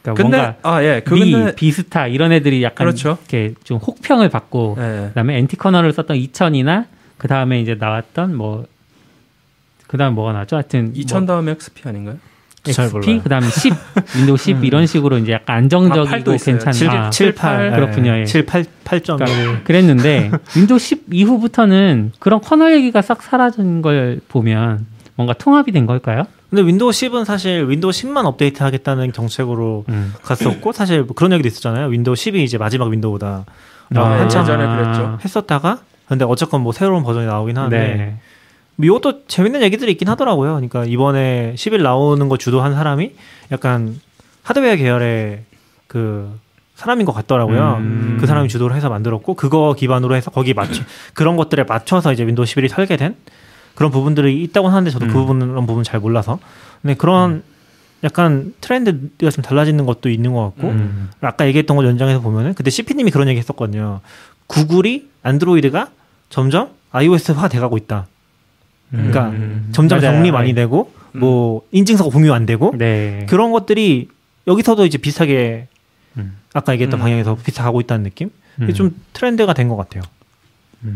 Speaker 2: 그러니까
Speaker 4: 근데
Speaker 2: 뭔가
Speaker 4: 아 예, 그
Speaker 2: Me, Vista 이런 애들이 약간
Speaker 4: 그렇죠.
Speaker 2: 이렇게 좀 혹평을 받고
Speaker 4: 예.
Speaker 2: 그다음에 NT kernel을 썼던 2000이나 그 다음에 이제 나왔던 뭐 그다음 뭐가 나왔죠? 하여튼
Speaker 4: 2000 다음에 XP 아닌가요?
Speaker 3: 잘
Speaker 2: XP. 그다음에 10 윈도우 10
Speaker 3: 음.
Speaker 2: 이런 식으로 이제 약간
Speaker 4: 아,
Speaker 2: 안정적이고
Speaker 4: 있어요.
Speaker 2: 괜찮은
Speaker 3: 칠,
Speaker 2: 아,
Speaker 3: 칠, 팔.
Speaker 2: 그렇군요. 예.
Speaker 3: 7, 8, 8.1.
Speaker 2: 그러니까 그랬는데 윈도우 10 이후부터는 그런 kernel 얘기가 싹 사라진 걸 보면 뭔가 통합이 된 걸까요?
Speaker 3: 근데 윈도우 10은 사실 윈도우 10만 업데이트 하겠다는 정책으로
Speaker 2: 음.
Speaker 3: 갔었고 사실 뭐 그런 얘기도 있었잖아요. 윈도우 10이 이제 마지막 윈도우다.
Speaker 4: 아,
Speaker 3: 한참
Speaker 4: 예전에 그랬죠.
Speaker 3: 했었다가 근데 어쨌건 뭐 새로운 버전이 나오긴 하는데
Speaker 2: 네.
Speaker 3: 뭐 이것도 재밌는 얘기들이 있긴 하더라고요. 그러니까 이번에 11 나오는 거 주도한 사람이 약간 하드웨어 계열의 그 사람인 것 같더라고요.
Speaker 2: 음.
Speaker 3: 그 사람이 주도를 해서 만들었고 그거 기반으로 해서 거기 맞춰 그런 것들에 맞춰서 이제 윈도우 11이 설계된 그런 부분들이 있다고 하는데 저도
Speaker 2: 음.
Speaker 3: 그 부분은 그런 부분 잘 몰라서 근데 그런 약간 트렌드가 좀 달라지는 것도 있는 것 같고
Speaker 2: 음.
Speaker 3: 아까 얘기했던 거 연장해서 보면은 그때 CP님이 그런 얘기 했었거든요. 구글이 안드로이드가 점점 iOS화 돼가고 있다. 그러니까
Speaker 2: 음.
Speaker 3: 점점
Speaker 2: 맞아요.
Speaker 3: 정리 많이 되고 뭐 인증서가 공유 안 되고
Speaker 2: 네.
Speaker 3: 그런 것들이 여기서도 이제 비슷하게
Speaker 2: 음.
Speaker 3: 아까 얘기했던
Speaker 4: 음.
Speaker 3: 방향에서 비슷하게 가고 있다는 느낌. 이게
Speaker 2: 음.
Speaker 3: 좀 트렌드가 된 것 같아요.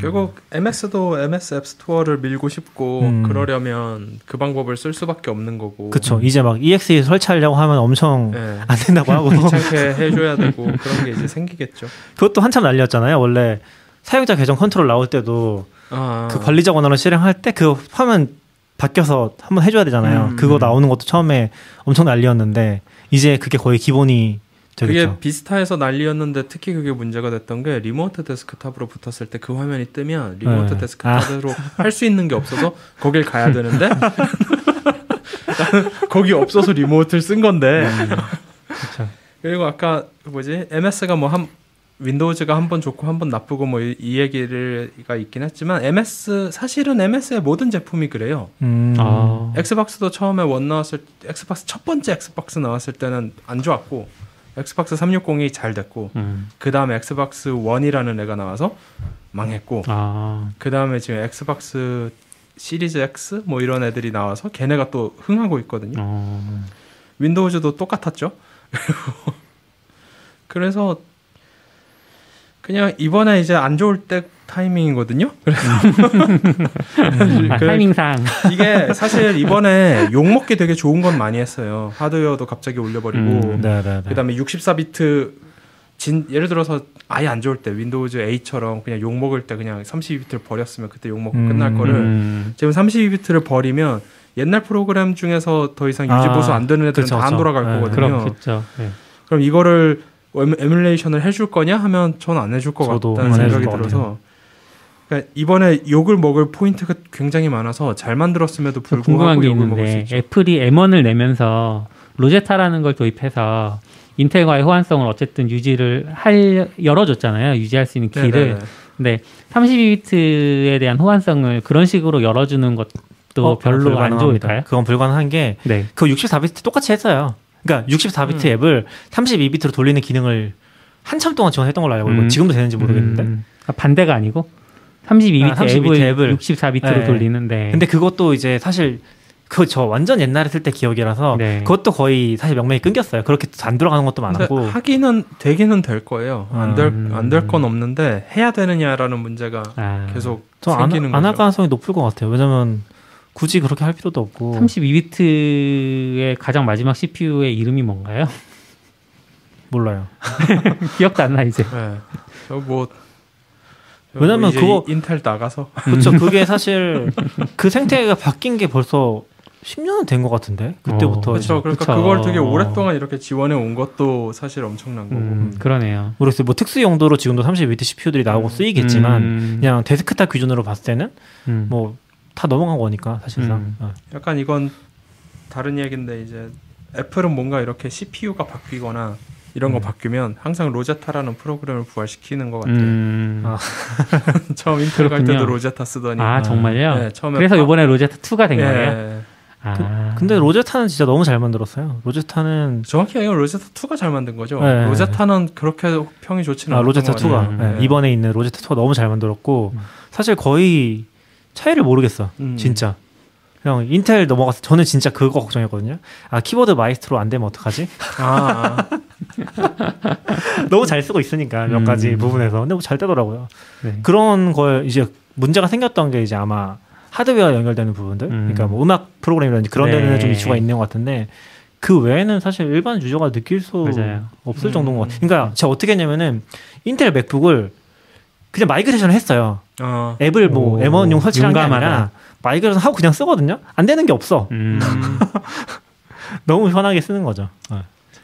Speaker 4: 결국 MS도 MS 앱 스토어를 밀고 싶고
Speaker 3: 음.
Speaker 4: 그러려면 그 방법을 쓸 수밖에 없는 거고.
Speaker 3: 그쵸. 이제 막 EXE 설치하려고 하면 엄청
Speaker 4: 예.
Speaker 3: 안 된다고 하고
Speaker 4: 귀찮게 해줘야 되고 그런 게 이제 생기겠죠.
Speaker 3: 그것도 한참 난리였잖아요. 원래 사용자 계정 컨트롤 나올 때도
Speaker 4: 아,
Speaker 3: 그 관리자 권한을 실행할 때 그 화면 바뀌어서 한번 해줘야 되잖아요.
Speaker 4: 음.
Speaker 3: 그거 나오는 것도 처음에 엄청 난리였는데 이제 그게 거의 기본이
Speaker 4: 그게
Speaker 3: 되겠죠.
Speaker 4: Vista에서 난리였는데 특히 그게 문제가 됐던 게 remote 데스크탑으로 붙었을 때 그 화면이 뜨면 remote
Speaker 3: 네.
Speaker 4: 데스크탑으로 할수 있는 게 없어서 거길 가야 되는데 나는 거기 없어서 remote를 쓴 건데
Speaker 2: 그렇죠.
Speaker 4: 그리고 아까 그 뭐지 MS가 뭐 한 윈도우즈가 한 번 좋고 한 번 나쁘고 뭐 이 얘기가 있긴 했지만 MS 사실은 MS의 모든 제품이 그래요.
Speaker 3: 음.
Speaker 2: 아.
Speaker 4: 엑스박스도 처음에 one 나왔을 때 엑스박스 첫 번째 엑스박스 나왔을 때는 안 좋았고 엑스박스 360이 잘 됐고
Speaker 2: 음.
Speaker 4: 그 다음에 엑스박스 One이라는 애가 나와서 망했고
Speaker 2: 아.
Speaker 4: 그 다음에 지금 엑스박스 시리즈 X 뭐 이런 애들이 나와서 걔네가 또 흥하고 있거든요.
Speaker 2: 어.
Speaker 4: 윈도우즈도 똑같았죠. 그래서 그냥 이번에 이제 안 좋을 때 타이밍이거든요. 그래서
Speaker 2: 아,
Speaker 4: 그래-
Speaker 2: 타이밍상.
Speaker 4: 이게 사실 이번에 욕 먹기 되게 좋은 건 많이 했어요. 하드웨어도 갑자기 올려버리고
Speaker 2: 음,
Speaker 3: 네 네 네.
Speaker 4: 그다음에 64비트 진 예를 들어서 아예 안 좋을 때 윈도우즈 8처럼 그냥 욕 먹을 때 그냥 32비트를 버렸으면 그때 욕 먹고
Speaker 3: 음,
Speaker 4: 끝날 거를
Speaker 2: 음.
Speaker 4: 지금 32비트를 버리면 옛날 프로그램 중에서 더 이상
Speaker 3: 아,
Speaker 4: 유지 보수 안 되는 애들은
Speaker 3: 그쵸,
Speaker 4: 다 안
Speaker 3: 그쵸.
Speaker 4: 돌아갈
Speaker 3: 네,
Speaker 4: 거거든요.
Speaker 2: 네.
Speaker 4: 그럼 이거를 emul- emulation을 해줄 거냐 하면 저는 안 해줄 것 같다는 생각이
Speaker 3: 것
Speaker 4: 들어서 그러니까 이번에 욕을 먹을 포인트가 굉장히 많아서 잘 만들었음에도
Speaker 2: 저
Speaker 4: 불구하고
Speaker 2: 궁금한 게
Speaker 4: 욕을 먹을 수
Speaker 2: 있는데
Speaker 4: 있죠.
Speaker 2: 애플이 M1을 내면서 Rosetta라는 걸 도입해서 인텔과의 호환성을 어쨌든 유지를 할 열어줬잖아요. 유지할 수 있는 길을.
Speaker 4: 네네네.
Speaker 2: 근데 32비트에 대한 호환성을 그런 식으로 열어주는 것도
Speaker 3: 어,
Speaker 2: 별로 안. 좋을까요?
Speaker 3: 그건 불가능한 게
Speaker 2: 네.
Speaker 3: 그 64비트 똑같이 했어요. 그러니까 64비트
Speaker 4: 음.
Speaker 3: 앱을 32비트로 돌리는 기능을 한참 동안 지원했던 걸로 알고 있고
Speaker 2: 음.
Speaker 3: 지금도 되는지 모르겠는데.
Speaker 2: 음, 아, 반대가 아니고 32비트,
Speaker 3: 아, 32비트
Speaker 2: 앱을,
Speaker 3: 앱을.
Speaker 2: 64비트로
Speaker 3: 네.
Speaker 2: 돌리는데.
Speaker 3: 근데 그것도 이제 사실 그 저 완전 옛날에 쓸 때 기억이라서
Speaker 2: 네.
Speaker 3: 그것도 거의 사실 명맥이 끊겼어요. 그렇게 안 들어가는 것도 많았고.
Speaker 4: 하기는 되기는 될 거예요. 안될
Speaker 2: 음.
Speaker 4: 안될건 없는데 해야 되느냐라는 문제가
Speaker 2: 아,
Speaker 4: 계속 생기는
Speaker 3: 안할
Speaker 4: 거죠.
Speaker 3: 가능성이 높을 것 같아요. 왜냐면 굳이 그렇게 할 필요도 없고.
Speaker 2: 32비트의 가장 마지막 CPU의 이름이 뭔가요?
Speaker 3: 몰라요.
Speaker 2: 기억도 안 나 이제.
Speaker 4: 네. 저뭐
Speaker 3: 왜냐면
Speaker 4: 이제
Speaker 3: 그거-
Speaker 4: 이- 인텔 나가서
Speaker 3: 그렇죠. 그게 사실 그 생태계가 바뀐 게 벌써 10년은 된 것 같은데 그때부터
Speaker 2: 어,
Speaker 3: 이제
Speaker 4: 그렇죠. 그러니까
Speaker 2: 그쵸.
Speaker 4: 그걸 되게 오랫동안 이렇게 지원해 온 것도 사실 엄청난 거고.
Speaker 2: 음, 그러네요.
Speaker 3: 모르겠어요. 뭐 특수 용도로 지금도 32비트 CPU들이 나오고 쓰이겠지만
Speaker 2: 음,
Speaker 3: 그냥 데스크탑 기준으로 봤을 때는
Speaker 2: 음.
Speaker 3: 뭐 다 넘어간 거니까 사실상.
Speaker 2: 음.
Speaker 3: 어.
Speaker 4: 약간 이건 다른 얘기인데 이제 애플은 뭔가 이렇게 CPU가 바뀌거나 이런 거
Speaker 3: 음.
Speaker 4: 바뀌면 항상 Rosetta라는 프로그램을 부활시키는 것 같아요.
Speaker 2: 음.
Speaker 3: 아,
Speaker 4: 처음 인텔 갈 때도. 로제타 쓰더니.
Speaker 2: 아 정말요?
Speaker 4: 네, 처음에
Speaker 2: 그래서
Speaker 4: 파-
Speaker 2: 이번에 로제타 2가 된
Speaker 4: 예.
Speaker 2: 거예요? 아.
Speaker 3: 근데 Rosetta는 진짜 너무 잘 만들었어요. Rosetta는
Speaker 4: 정확히 얘기하면 로제타 2가 잘 만든 거죠.
Speaker 3: 네.
Speaker 4: Rosetta는 그렇게 평이 좋지는
Speaker 3: 아,
Speaker 4: 않았던
Speaker 3: 로제타
Speaker 4: 것 같아요.
Speaker 3: 2가
Speaker 2: 같아요.
Speaker 3: 네, 이번에 있는 로제타 2가 너무 잘 만들었고
Speaker 2: 음.
Speaker 3: 사실 거의 차이를 모르겠어.
Speaker 4: 음.
Speaker 3: 진짜. 그냥 인텔 넘어가서 저는 진짜 그거 걱정했거든요. 아 Keyboard Maestro 안 되면 어떡하지?
Speaker 4: 아, 아.
Speaker 3: 너무 잘 쓰고 있으니까 몇
Speaker 2: 음.
Speaker 3: 가지 부분에서 근데 뭐 잘 되더라고요.
Speaker 2: 네.
Speaker 3: 그런 걸 이제 문제가 생겼던 게 이제 아마 하드웨어 연결되는 부분들,
Speaker 2: 음.
Speaker 3: 그러니까 뭐 음악 프로그램이라든지 그런
Speaker 2: 네.
Speaker 3: 데는 좀 이슈가 있는 것 같은데 그 외에는 사실 일반 유저가 느낄 수
Speaker 2: 맞아요.
Speaker 3: 없을
Speaker 4: 음.
Speaker 3: 정도인 것 같아요. 그러니까 제가 어떻게 했냐면은 인텔 맥북을 그냥 migration을 했어요.
Speaker 4: 어.
Speaker 3: 앱을 뭐
Speaker 2: 오,
Speaker 3: M1용 설치한 게. 아니라 migration 하고 그냥 쓰거든요. 안 되는 게 없어.
Speaker 2: 음.
Speaker 3: 너무 편하게 쓰는 거죠. 네.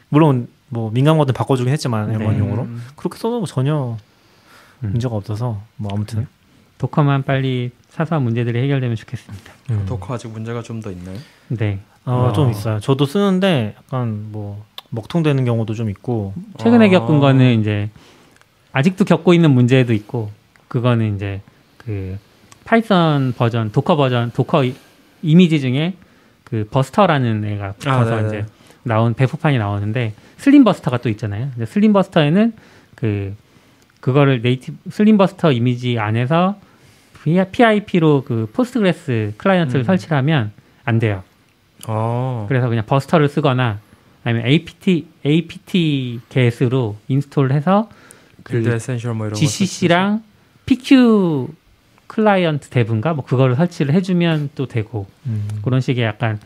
Speaker 3: 물론 뭐 민감한 거는 바꿔주긴 했지만
Speaker 2: 네.
Speaker 3: M1용으로
Speaker 4: 음.
Speaker 3: 그렇게 써도 뭐 전혀
Speaker 2: 음.
Speaker 3: 문제가 없어서 뭐 아무튼
Speaker 2: Docker만 빨리 사소한 문제들이 해결되면 좋겠습니다.
Speaker 3: 음.
Speaker 4: Docker 아직 문제가 좀 더 있나요?
Speaker 2: 네.
Speaker 3: 어,
Speaker 2: 어.
Speaker 3: 좀 있어요. 저도 쓰는데 약간 뭐 먹통되는 경우도 좀 있고
Speaker 2: 최근에
Speaker 4: 아.
Speaker 2: 겪은 거는 이제 아직도 겪고 있는 문제도 있고 그거는 이제 그 Python 버전 Docker 버전 Docker 이- 이미지 중에 그 buster라는 애가 붙어서
Speaker 4: 네네.
Speaker 2: 이제 나온 배포판이 나오는데 slim buster가 또 있잖아요. 근데 slim buster에는 그 그거를 native slim buster 이미지 안에서 PIP로 그 Postgres 클라이언트를
Speaker 4: 음.
Speaker 2: 설치를 하면 안 돼요.
Speaker 4: 어.
Speaker 2: 그래서 그냥 buster를 쓰거나 아니면 apt apt get으로 install해서
Speaker 4: build
Speaker 2: 그
Speaker 4: essential 뭐 이런 거
Speaker 2: GCC랑 PQ 클라이언트 탭인가 뭐 그거를 설치를 해주면 또 되고
Speaker 3: 음.
Speaker 2: 그런 식의 약간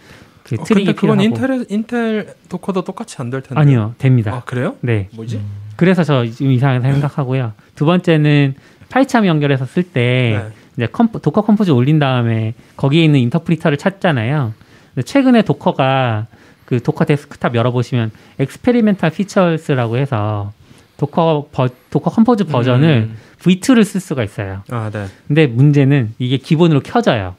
Speaker 2: 그
Speaker 4: 어,
Speaker 2: 트릭이
Speaker 4: 근데 그건
Speaker 2: 필요하고
Speaker 4: 인텔 인텔 Docker도 똑같이 안 될 텐데.
Speaker 2: 아니요 됩니다.
Speaker 4: 아 그래요?
Speaker 2: 네.
Speaker 4: 뭐지?
Speaker 2: 그래서 저 지금 이상하게 생각하고요. 두 번째는 PyCharm 연결해서 쓸때
Speaker 4: 네.
Speaker 2: 이제 Compo, Docker Compose 올린 다음에 거기에 있는 인터프리터를 찾잖아요. 근데 최근에 Docker가 그 Docker Desktop 열어보시면 Experimental Features라고 해서 Docker 버, Docker Compose 버전을
Speaker 4: 음.
Speaker 2: V2를 쓸 수가 있어요.
Speaker 4: 아 네.
Speaker 2: 근데 문제는 이게 기본으로 켜져요.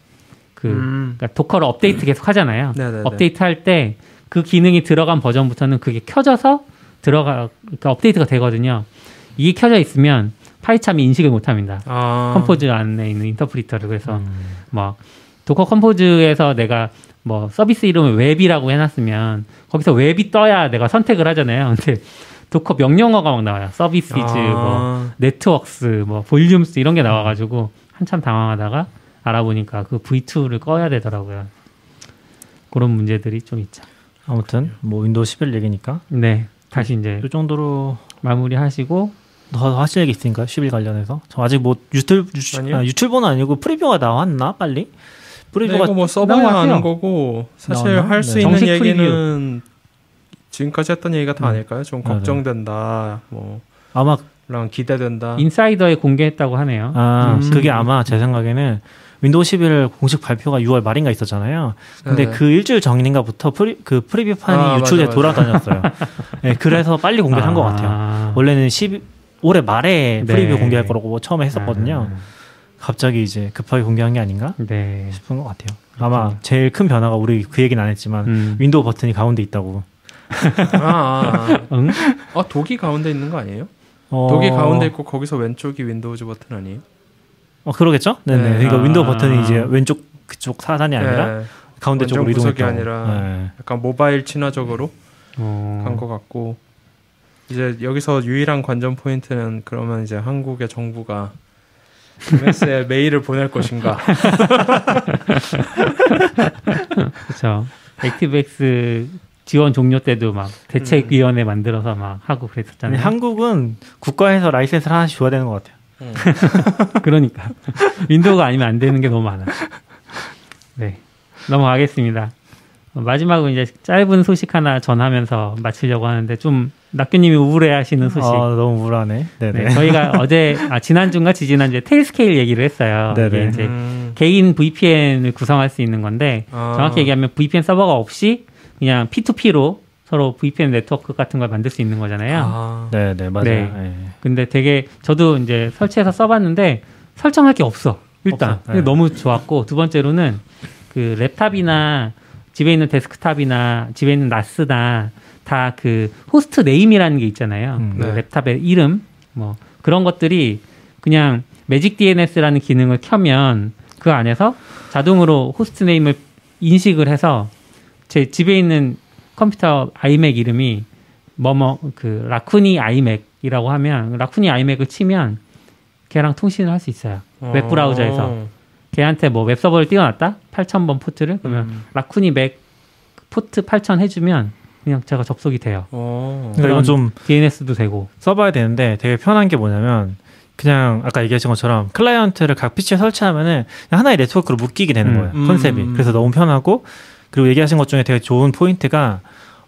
Speaker 2: 그
Speaker 4: 음.
Speaker 2: 그러니까 Docker를 업데이트 계속 하잖아요.
Speaker 4: 네네네.
Speaker 2: 업데이트 할 때 그 기능이 들어간 버전부터는 그게 켜져서 들어가 그러니까 업데이트가 되거든요. 이게 켜져 있으면 파이참이 인식을 못 합니다.
Speaker 4: 아.
Speaker 2: Compose 안에 있는 인터프리터를 그래서
Speaker 3: 음.
Speaker 2: 뭐 Docker Compose에서 내가 뭐 서비스 이름을 웹이라고 해놨으면 거기서 웹이 떠야 내가 선택을 하잖아요. 근데 Docker 명령어가 막 나와요. services 뭐
Speaker 4: 아.
Speaker 2: networks 뭐 volumes 이런 게 나와가지고 한참 당황하다가 알아보니까 그 V2를 꺼야 되더라고요. 그런 문제들이 좀 있죠.
Speaker 3: 아무튼 뭐 윈도우 11 얘기니까
Speaker 2: 네, 다시 이제
Speaker 3: 이 정도로
Speaker 2: 마무리하시고
Speaker 3: 더 하실 얘기 있으니까 11 관련해서 저 아직 뭐 유튜브 유.
Speaker 4: 아,
Speaker 3: 유튜브는 아니고 프리뷰가 나왔나 빨리
Speaker 4: 네,
Speaker 3: 프리뷰가
Speaker 4: 이거 뭐 써봐야
Speaker 2: 같아요.
Speaker 4: 거고 사실
Speaker 3: 나왔나?
Speaker 4: 할수
Speaker 3: 네.
Speaker 4: 있는 얘기는 지금까지 했던 얘기가 다
Speaker 3: 음.
Speaker 4: 아닐까요? 좀
Speaker 3: 네, 네.
Speaker 4: 걱정된다. 뭐
Speaker 3: 아마
Speaker 4: 랑 기대된다.
Speaker 2: 인사이더에 공개했다고 하네요.
Speaker 3: 아
Speaker 4: 음.
Speaker 3: 그게 아마 제 생각에는 윈도우 11 공식 발표가 6월 말인가 있었잖아요. 근데
Speaker 4: 네.
Speaker 3: 그 일주일 전인가부터 프리, 그 프리뷰판이
Speaker 4: 아,
Speaker 3: 유출돼
Speaker 4: 맞아, 맞아.
Speaker 3: 돌아다녔어요. 네, 그래서 빨리 공개한 것 같아요.
Speaker 2: 아.
Speaker 3: 원래는 10 올해 말에
Speaker 2: 네.
Speaker 3: 프리뷰 공개할 거라고 처음에 했었거든요.
Speaker 2: 아,
Speaker 3: 갑자기 이제 급하게 공개한 게 아닌가
Speaker 2: 네.
Speaker 3: 싶은 것 같아요. 아마 제일 큰 변화가 우리 그 얘기는 안 했지만
Speaker 2: 음.
Speaker 3: 윈도우 버튼이 가운데 있다고.
Speaker 4: 아, 아,
Speaker 2: 응?
Speaker 4: 아. 아, dock이 가운데 있는 거 아니에요?
Speaker 3: 어,
Speaker 4: dock이 가운데 있고 거기서 왼쪽이 윈도우즈 버튼 아니에요?
Speaker 3: 어 그러겠죠? 네네.
Speaker 4: 네.
Speaker 3: 그러니까
Speaker 2: 아.
Speaker 3: 윈도우 버튼이 이제 왼쪽 그쪽 하단이 아니라
Speaker 4: 네.
Speaker 3: 가운데 쪽으로 이동했다고.
Speaker 4: 아니라
Speaker 3: 네.
Speaker 4: 약간 모바일 친화적으로
Speaker 2: 어.
Speaker 4: 간것 같고 이제 여기서 유일한 관전 포인트는 그러면 이제 한국의 정부가 MS에 메일을 보낼 것인가?
Speaker 2: 그렇죠. 액티브엑스 지원 종료 때도 막 대책위원회 만들어서 막 하고 그랬었잖아요.
Speaker 3: 한국은 국가에서 라이센스를 하나씩 줘야 되는 것 같아요.
Speaker 2: 그러니까 윈도우가 아니면 안 되는 게 너무 많아. 네, 넘어가겠습니다. 어, 마지막으로 이제 짧은 소식 하나 전하면서 마치려고 하는데 좀 낙규님이 우울해하시는 소식.
Speaker 3: 아, 너무 우울하네. 네네.
Speaker 2: 네, 저희가 어제 아, 지난주인가 지지난주에 Tailscale 얘기를 했어요.
Speaker 3: 네네.
Speaker 2: 이제
Speaker 4: 음.
Speaker 2: 개인 VPN을 구성할 수 있는 건데
Speaker 4: 아.
Speaker 2: 정확히 얘기하면 VPN 서버가 없이 그냥 P2P로 서로 VPN 네트워크 같은 걸 만들 수 있는 거잖아요.
Speaker 4: 아.
Speaker 3: 네 네 맞아요.
Speaker 2: 네.
Speaker 3: 네.
Speaker 2: 근데 되게 저도 이제 설치해서 써봤는데 설정할 게 없어. 일단
Speaker 3: 없어. 네.
Speaker 2: 너무 좋았고 두 번째로는 그 랩탑이나 집에 있는 데스크탑이나 집에 있는 NAS나 다 그 host name이라는 게 있잖아요.
Speaker 3: 음.
Speaker 2: 그
Speaker 4: 네.
Speaker 2: 랩탑의 이름 뭐 그런 것들이 그냥 Magic DNS라는 기능을 켜면 그 안에서 자동으로 host name을 인식을 해서 제 집에 있는 컴퓨터 아이맥 이름이 뭐뭐 그 라쿠니 아이맥이라고 하면 라쿠니 아이맥을 치면 걔랑 통신을 할 수 있어요. 웹 브라우저에서
Speaker 4: 어.
Speaker 2: 걔한테 뭐 웹 서버를 띄워놨다 8000번 포트를 그러면
Speaker 4: 음.
Speaker 2: 라쿠니 맥 포트 8000 해주면 그냥 제가 접속이 돼요.
Speaker 4: 어.
Speaker 3: 그러니까 이건 좀
Speaker 2: DNS도 되고.
Speaker 3: 써봐야 되는데 되게 편한 게 뭐냐면 그냥 아까 얘기하신 것처럼 클라이언트를 각 PC에 설치하면은 하나의 네트워크로 묶이게 되는
Speaker 2: 음.
Speaker 3: 거예요.
Speaker 4: 음.
Speaker 3: 컨셉이. 그래서 너무 편하고 그리고 얘기하신 것 중에 되게 좋은 포인트가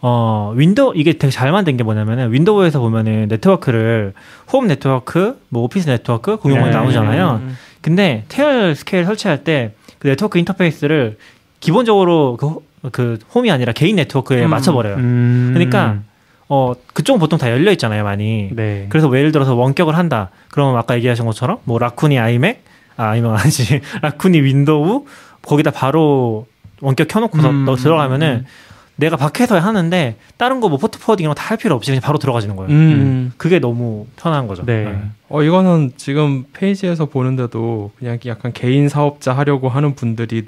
Speaker 3: 어 윈도우 이게 되게 잘 만든 게 뭐냐면은 윈도우에서 보면은 네트워크를 홈 네트워크, 뭐 오피스 네트워크 공용으로
Speaker 2: 네.
Speaker 3: 나오잖아요.
Speaker 4: 음.
Speaker 3: 근데 Tailscale 설치할 때 그 네트워크 인터페이스를 기본적으로 그, 호- 그 홈이 아니라 개인 네트워크에
Speaker 4: 음.
Speaker 3: 맞춰버려요.
Speaker 2: 음.
Speaker 3: 그러니까 어 그쪽은 보통 다 열려 있잖아요, 많이.
Speaker 2: 네.
Speaker 3: 그래서 뭐 예를 들어서 원격을 한다. 그러면 아까 얘기하신 것처럼 뭐 라쿠니 iMac, 아 iMac 아니지, 라쿠니 Windows 거기다 바로 원격 켜놓고서
Speaker 4: 음,
Speaker 3: 너 들어가면은
Speaker 4: 음.
Speaker 3: 내가 밖에서 하는데 다른 거 뭐 port forwarding 이런 거 다 할 필요 없이 그냥 바로 들어가지는 거예요.
Speaker 2: 음.
Speaker 3: 그게 너무 편한 거죠.
Speaker 2: 네.
Speaker 4: 어 이거는 지금 페이지에서 보는데도 그냥 약간 개인 사업자 하려고 하는 분들이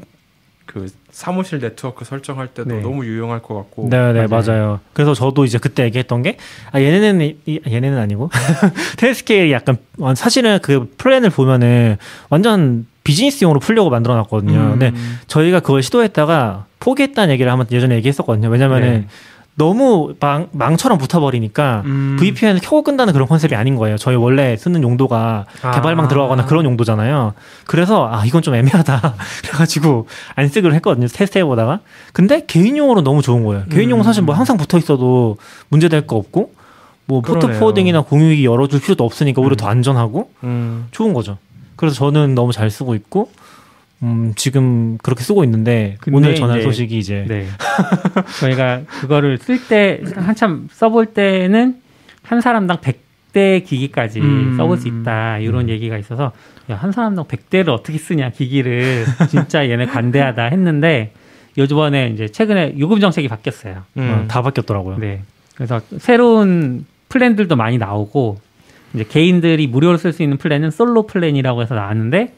Speaker 4: 그 사무실 네트워크 설정할 때도
Speaker 2: 네.
Speaker 4: 너무 유용할 것 같고
Speaker 3: 네, 네,
Speaker 2: 맞아요.
Speaker 3: 맞아요. 그래서 저도 이제 그때 얘기했던 게, 아, 얘네는, 이- 이- 얘네는 아니고, 테스케일이 약간, 어, 사실은 그 플랜을 보면은 완전 비즈니스용으로 풀려고 만들어 놨거든요.
Speaker 4: 음.
Speaker 3: 근데 저희가 그걸 시도했다가 포기했다는 얘기를 한번 예전에 얘기했었거든요. 왜냐면은
Speaker 2: 네.
Speaker 3: 너무 망, 망처럼 붙어버리니까
Speaker 4: 음.
Speaker 3: VPN을 켜고 끈다는 그런 컨셉이 아닌 거예요. 저희 원래 쓰는 용도가
Speaker 4: 아.
Speaker 3: 개발망 들어가거나 그런 용도잖아요. 그래서 아 이건 좀 애매하다. 그래가지고 안 쓰기로 했거든요. 테스트해보다가. 근데 개인용으로 너무 좋은 거예요. 개인용은
Speaker 4: 음.
Speaker 3: 사실 뭐 항상 붙어 있어도 문제될 거 없고 뭐 port
Speaker 4: 그러네요.
Speaker 3: forwarding이나 공유기 열어줄 필요도 없으니까 오히려
Speaker 4: 음.
Speaker 3: 더 안전하고
Speaker 4: 음.
Speaker 3: 좋은 거죠. 그래서 저는 너무 잘 쓰고 있고 음, 지금 그렇게 쓰고 있는데 오늘 전할
Speaker 2: 이제-
Speaker 3: 소식이 이제
Speaker 2: 네. 저희가 그거를 쓸 때 한참 써볼 때는 한 사람당 100대 기기까지
Speaker 4: 음.
Speaker 2: 써볼 수 있다 이런
Speaker 3: 음.
Speaker 2: 얘기가 있어서 야, 한 사람당 100대를 어떻게 쓰냐 기기를 진짜 얘네 관대하다 했는데 요번에 이제 최근에 요금 정책이 바뀌었어요.
Speaker 4: 음.
Speaker 3: 어, 다 바뀌었더라고요.
Speaker 2: 네. 그래서 새로운 플랜들도 많이 나오고 이제 개인들이 무료로 쓸 수 있는 플랜은 솔로 플랜이라고 해서 나왔는데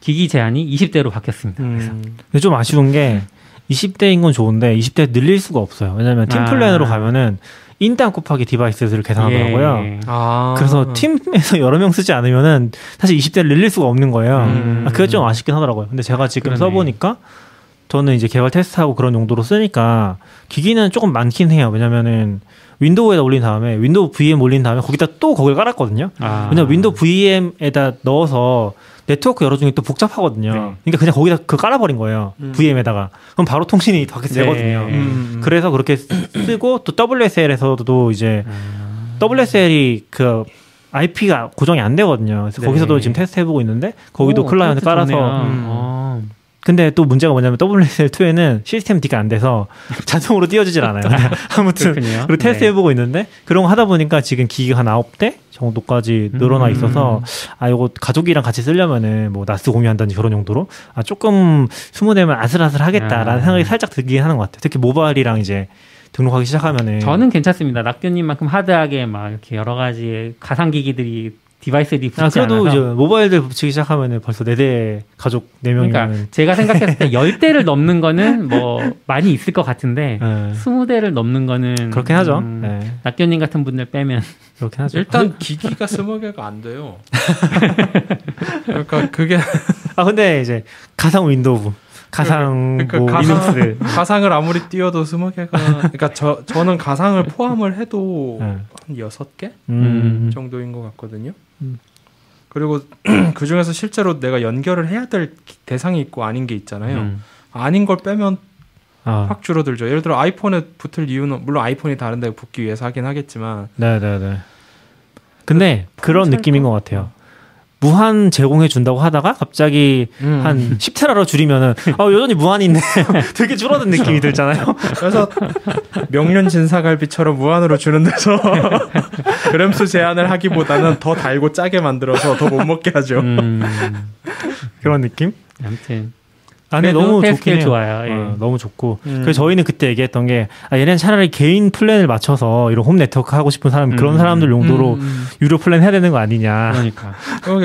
Speaker 2: 기기 제한이 20대로 바뀌었습니다. 그래서
Speaker 4: 음.
Speaker 3: 근데 좀 아쉬운 게 20대인 건 좋은데 20대 늘릴 수가 없어요. 왜냐하면 팀
Speaker 2: 아.
Speaker 3: 플랜으로 가면은 인당 곱하기 디바이스 수를 계산하더라고요.
Speaker 2: 예.
Speaker 4: 아.
Speaker 3: 그래서 팀에서 여러 명 쓰지 않으면은 사실 20대를 늘릴 수가 없는 거예요.
Speaker 4: 음.
Speaker 3: 아, 그게 좀 아쉽긴 하더라고요. 근데 제가 지금
Speaker 2: 그러네.
Speaker 3: 써보니까 저는 이제 개발 테스트하고 그런 용도로 쓰니까 기기는 조금 많긴 해요. 왜냐면은 윈도우에다 올린 다음에 Windows VM 올린 다음에 거기다 또 거기를 깔았거든요.
Speaker 2: 아.
Speaker 3: 왜냐면 Windows VM에다 넣어서 네트워크 열어주는 게 또 복잡하거든요.
Speaker 2: 네.
Speaker 3: 그러니까 그냥 거기다 그 깔아버린 거예요.
Speaker 4: 음.
Speaker 3: VM에다가. 그럼 바로 통신이 밖에
Speaker 2: 네.
Speaker 3: 되거든요.
Speaker 4: 음.
Speaker 3: 그래서 그렇게 쓰고 또 WSL에서도 이제
Speaker 2: 아.
Speaker 3: WSL이 그 IP가 고정이 안 되거든요. 그래서
Speaker 2: 네.
Speaker 3: 거기서도 지금 테스트 해보고 있는데 거기도
Speaker 2: 오,
Speaker 3: 클라이언트 깔아서.
Speaker 4: 음.
Speaker 2: 어.
Speaker 3: 근데 또 문제가 뭐냐면 WSL2에는 systemd가 안 돼서 자동으로 띄워주질 않아요. 아무튼
Speaker 2: 그렇군요.
Speaker 3: 그리고 테스트
Speaker 2: 네.
Speaker 3: 해보고 있는데 그런 거 하다 보니까 지금 기기가 한 9대 정도까지 늘어나
Speaker 2: 음.
Speaker 3: 있어서 아 이거 가족이랑 같이 쓰려면은 뭐 NAS 공유한다든지 그런 용도로 아 조금 스무 대면 아슬아슬하겠다라는
Speaker 2: 아.
Speaker 3: 생각이 살짝 들긴 하는 것 같아요. 특히 모바일이랑 이제 등록하기 시작하면은
Speaker 2: 저는 괜찮습니다. 낙교님만큼 hard하게 막 이렇게 여러 가지 가상 기기들이 디바이스들이 붙지
Speaker 3: 아 그래도
Speaker 2: 않아서
Speaker 3: 이제 모바일들 붙이기 시작하면은 벌써 네대 가족 네 명이면
Speaker 2: 그러니까 제가 생각했을 때 10대를 넘는 거는 뭐 많이 있을 것 같은데
Speaker 3: 네.
Speaker 2: 20대를 넘는 거는
Speaker 3: 그렇긴 하죠.
Speaker 2: 음,
Speaker 3: 네.
Speaker 2: 낙교님 같은 분들 빼면
Speaker 3: 그렇긴 하죠.
Speaker 4: 일단 기기가 스무 개가 안 돼요. 그러니까 그게
Speaker 3: 아 근데 이제 가상 Windows, 가상
Speaker 4: 그러니까
Speaker 3: 뭐
Speaker 4: 가상-
Speaker 3: 리눅스
Speaker 4: 가상을 아무리 띄워도 스무 개가 그러니까 저 저는 가상을 포함을 해도
Speaker 3: 네.
Speaker 4: 한 여섯 개
Speaker 3: 음.
Speaker 4: 정도인 것 같거든요.
Speaker 3: 음.
Speaker 4: 그리고 그 중에서 실제로 내가 연결을 해야 될 기- 대상이 있고 아닌 게 있잖아요.
Speaker 2: 음.
Speaker 4: 아닌 걸 빼면
Speaker 3: 아,
Speaker 4: 확 줄어들죠. 예를 들어 아이폰에 붙을 이유는 물론 아이폰이 다른 데 붙기 위해서 하긴 하겠지만
Speaker 3: 네네네. 근데 그런
Speaker 4: 살
Speaker 3: 느낌인 것 같아요. 무한 제공해 준다고 하다가 갑자기
Speaker 4: 음.
Speaker 3: 한 10테라로 줄이면은 아 여전히 무한인데 되게 줄어든 느낌이 들잖아요.
Speaker 4: 그래서 명륜 진사갈비처럼 무한으로 주는 데서 그램수 제한을 하기보다는 더 달고 짜게 만들어서 더 못 먹게 하죠.
Speaker 2: 음.
Speaker 3: 그런 느낌?
Speaker 2: 아무튼
Speaker 3: 아,
Speaker 2: 그래도
Speaker 3: 너무 좋긴 해요.
Speaker 2: 좋아요. 예.
Speaker 3: 어, 너무 좋고.
Speaker 4: 음.
Speaker 3: 그래서 저희는 그때 얘기했던 게 아, 얘네는 차라리 개인 플랜을 맞춰서 이런 홈 네트워크 하고 싶은 사람 그런
Speaker 2: 음.
Speaker 3: 사람들 용도로
Speaker 4: 음.
Speaker 3: 유료 플랜 해야 되는 거 아니냐.
Speaker 2: 그러니까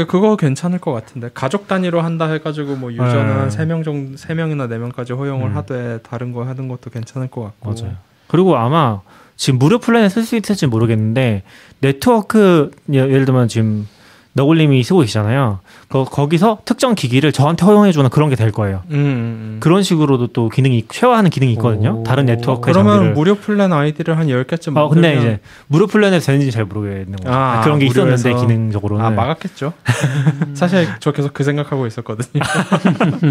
Speaker 4: 그거 괜찮을 것 같은데 가족 단위로 한다 해가지고 뭐 유저는
Speaker 3: 네.
Speaker 4: 한세명 정도 세 명이나 네 명까지 허용을
Speaker 3: 음.
Speaker 4: 하되 다른 거 하는 것도 괜찮을 것 같고
Speaker 3: 맞아요. 그리고 아마 지금 무료 플랜을 쓸수 있을지 모르겠는데 네트워크 예- 예를 들면 지금 너굴님이 쓰고 계시잖아요. 거, 거기서 특정 기기를 저한테 허용해주는 그런 게 될 거예요.
Speaker 4: 음, 음.
Speaker 3: 그런 식으로도 또 기능이 share하는 기능이 있거든요.
Speaker 2: 오.
Speaker 3: 다른 네트워크
Speaker 4: 그러면
Speaker 3: 장비를.
Speaker 4: 무료 플랜 아이디를 한 10개쯤
Speaker 3: 어 근데
Speaker 4: 만들면
Speaker 3: 이제 무료 플랜에서 되는지 잘 모르겠는 거죠.
Speaker 4: 아,
Speaker 3: 그런 게 있었는데
Speaker 4: 무료에서.
Speaker 3: 기능적으로는.
Speaker 4: 아 막았겠죠. 사실 저 계속 그 생각하고 있었거든요.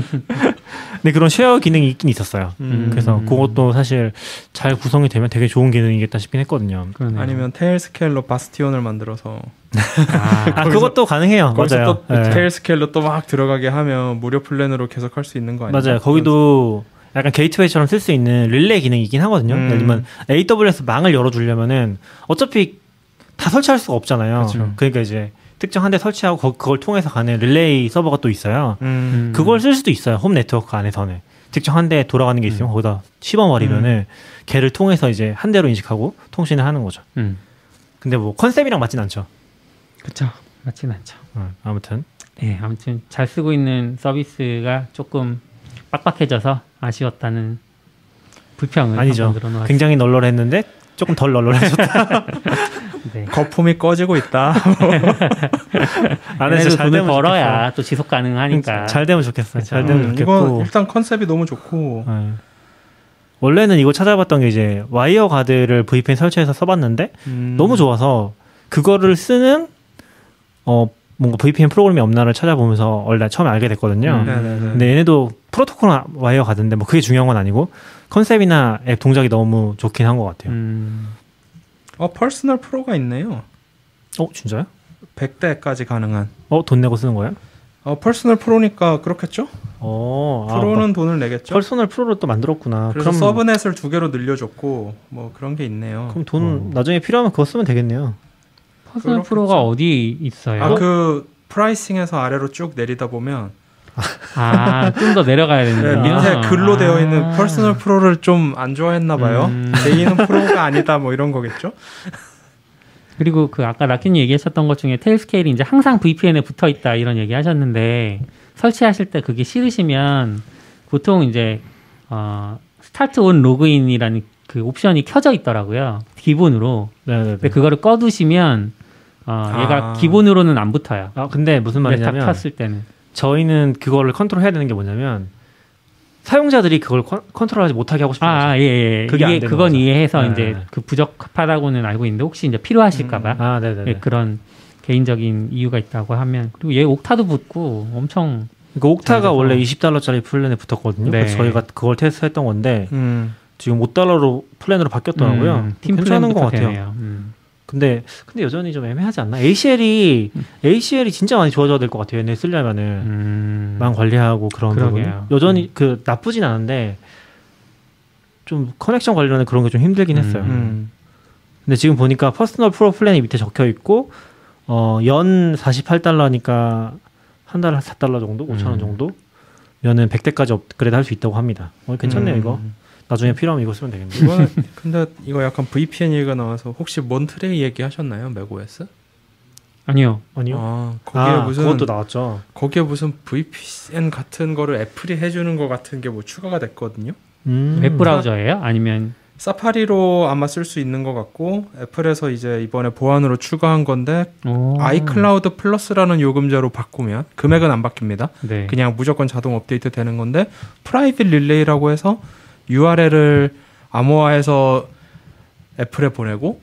Speaker 3: 근데 그런 share 기능이 있긴 있었어요.
Speaker 4: 음.
Speaker 3: 그래서 그것도 사실 잘 구성이 되면 되게 좋은 기능이겠다 싶긴 했거든요.
Speaker 2: 그러네요.
Speaker 4: 아니면 Tailscale로 bastion을 만들어서
Speaker 2: 아,
Speaker 3: 아 그것도 가능해요. 맞아요.
Speaker 4: 또
Speaker 3: 네.
Speaker 4: Tailscale로 또 막 들어가게 하면 무료 플랜으로 계속 할 수 있는 거 아니에요?
Speaker 3: 맞아요. 거기도 약간 gateway처럼 쓸 수 있는 릴레이 기능이 있긴 하거든요.
Speaker 4: 음.
Speaker 3: 예를 들면 AWS 망을 열어주려면은 어차피 다 설치할 수가 없잖아요.
Speaker 4: 그렇죠.
Speaker 3: 그러니까 이제 특정 한 대 설치하고 거- 그걸 통해서 가는 릴레이 서버가 또 있어요.
Speaker 4: 음.
Speaker 3: 그걸 쓸 수도 있어요. 홈 네트워크 안에서는. 특정 한대 돌아가는 게 있으면 거기다 씹어버리면은 걔를 통해서 이제 한 대로 인식하고 통신을 하는 거죠.
Speaker 2: 음.
Speaker 3: 근데 뭐 컨셉이랑 맞진 않죠.
Speaker 2: 그렇죠. 맞진 않죠.
Speaker 3: 어, 아무튼.
Speaker 2: 네, 아무튼 잘 쓰고 있는 서비스가 조금 빡빡해져서 아쉬웠다는 불평을
Speaker 3: 아니죠. 굉장히 널널했는데 조금 덜 널널해졌다.
Speaker 2: 네.
Speaker 4: 거품이 꺼지고 있다.
Speaker 3: 안에서 잘
Speaker 2: 돈을
Speaker 3: 되면
Speaker 2: 벌어야 또 지속 가능하니까.
Speaker 3: 좋겠어요. 잘 되면 좋겠어요. 잘
Speaker 2: 그쵸.
Speaker 3: 되면
Speaker 4: 음,
Speaker 3: 좋겠고.
Speaker 4: 이건 일단 컨셉이 너무 좋고
Speaker 3: 네. 원래는 이거 찾아봤던 게 이제 와이어 가드를 VPN 설치해서 써봤는데
Speaker 4: 음.
Speaker 3: 너무 좋아서 그거를 쓰는 어 뭔가 VPN 프로그램이 없나를 찾아보면서 원래 처음에 알게 됐거든요.
Speaker 2: 음.
Speaker 4: 네네네.
Speaker 3: 근데 얘네도 프로토콜 WireGuard인데 뭐 그게 중요한 건 아니고 컨셉이나 앱 동작이 너무 좋긴 한 것 같아요.
Speaker 2: 음.
Speaker 4: 어 Personal Pro가 있네요.
Speaker 3: 어 진짜요?
Speaker 4: 100대까지 가능한.
Speaker 3: 어 돈 내고 쓰는 거예요?
Speaker 4: 어 Personal Pro니까 그렇겠죠?
Speaker 3: 어 아,
Speaker 4: 프로는
Speaker 3: 뭐
Speaker 4: 돈을 내겠죠.
Speaker 3: Personal Pro를 또 만들었구나.
Speaker 4: 그래서
Speaker 3: 그럼
Speaker 4: subnet을 두 개로 늘려줬고 뭐 그런 게 있네요.
Speaker 3: 그럼 돈
Speaker 2: 어.
Speaker 3: 나중에 필요하면 그거 쓰면 되겠네요.
Speaker 2: Personal
Speaker 4: 그렇겠죠.
Speaker 2: Pro가 어디 있어요?
Speaker 4: 아 그 pricing에서 아래로 쭉 내리다 보면
Speaker 2: 아, 좀 더 내려가야
Speaker 4: 네,
Speaker 2: 되는데.
Speaker 4: 밑에 글로 되어 있는
Speaker 2: 아.
Speaker 4: Personal Pro를 좀 안 좋아했나 봐요.
Speaker 2: 음.
Speaker 4: 제이는 프로가 아니다 뭐 이런 거겠죠?
Speaker 2: 그리고 그 아까 라키님 얘기하셨던 것 중에 Tailscale이 이제 항상 VPN에 붙어 있다 이런 얘기 하셨는데 설치하실 때 그게 싫으시면 보통 이제 어 start on login이라는 그 옵션이 켜져 있더라고요. 기본으로.
Speaker 3: 네네네.
Speaker 2: 근데 그거를 꺼두시면 어 얘가
Speaker 4: 아.
Speaker 2: 기본으로는 안 붙어요.
Speaker 3: 아 근데 무슨 말이냐면
Speaker 2: 켰을 때는.
Speaker 3: 저희는 그거를 컨트롤해야 되는 게 뭐냐면 사용자들이 그걸 컨, 컨트롤하지 못하게 하고 싶은 거죠.
Speaker 2: 아, 예, 예.
Speaker 3: 그게 되는
Speaker 2: 그건
Speaker 3: 거죠.
Speaker 2: 이해해서
Speaker 3: 네,
Speaker 2: 이제
Speaker 3: 네.
Speaker 2: 그 부적합하다고는 알고 있는데 혹시 이제 필요하실까봐
Speaker 3: 아, 네네네.
Speaker 2: 예, 그런 개인적인 이유가 있다고 하면 그리고 얘 Okta도 붙고 엄청
Speaker 3: 그러니까 옥타가. 원래 20달러짜리 플랜에 붙었거든요.
Speaker 2: 네.
Speaker 3: 그래서 저희가 그걸 테스트했던 건데
Speaker 4: 음.
Speaker 3: 지금 5달러로 플랜으로 바뀌었더라고요.
Speaker 2: 음, 팀
Speaker 3: 괜찮은 것 같아요.
Speaker 2: 음.
Speaker 3: 근데 근데 여전히 좀 애매하지 않나? ACL이 ACL이 진짜 많이 좋아져야 될 것 같아요. 얘네 쓰려면은
Speaker 2: 음.
Speaker 3: 망 관리하고 그런 부분. 여전히 그 나쁘진 않은데 좀 connection 관련해 그런 게 좀 힘들긴 했어요.
Speaker 2: 음.
Speaker 4: 음.
Speaker 3: 근데 지금 보니까 personal pro 플랜이 밑에 적혀 있고 어 연 48달러니까 한 달에 4달러 정도, 5천 원
Speaker 2: 음.
Speaker 3: 정도. 면은 100대까지 업그레이드 할 수 있다고 합니다. 어, 괜찮네요,
Speaker 4: 음.
Speaker 3: 이거. 나중에 필요하면 이거 쓰면 되겠네요.
Speaker 4: 이거는 근데 이거 약간 VPN 얘기가 나와서 혹시 몬트레이 얘기하셨나요? macOS?
Speaker 2: 아니요.
Speaker 3: 아니요.
Speaker 4: 아, 거기에
Speaker 3: 아,
Speaker 4: 무슨
Speaker 3: 그것도 나왔죠.
Speaker 4: 거기에 무슨 VPN 같은 거를 애플이 해주는 거 같은 게 뭐 추가가 됐거든요.
Speaker 3: 음.
Speaker 2: 웹 브라우저예요? 아니면
Speaker 4: 사파리로 아마 쓸 수 있는 것 같고 애플에서 이제 이번에 보안으로 추가한 건데
Speaker 2: 오.
Speaker 4: 아이클라우드 플러스라는 요금제로 바꾸면 금액은 안 바뀝니다.
Speaker 2: 네.
Speaker 4: 그냥 무조건 자동 업데이트 되는 건데 Private Relay라고 해서 URL을 암호화해서 애플에 보내고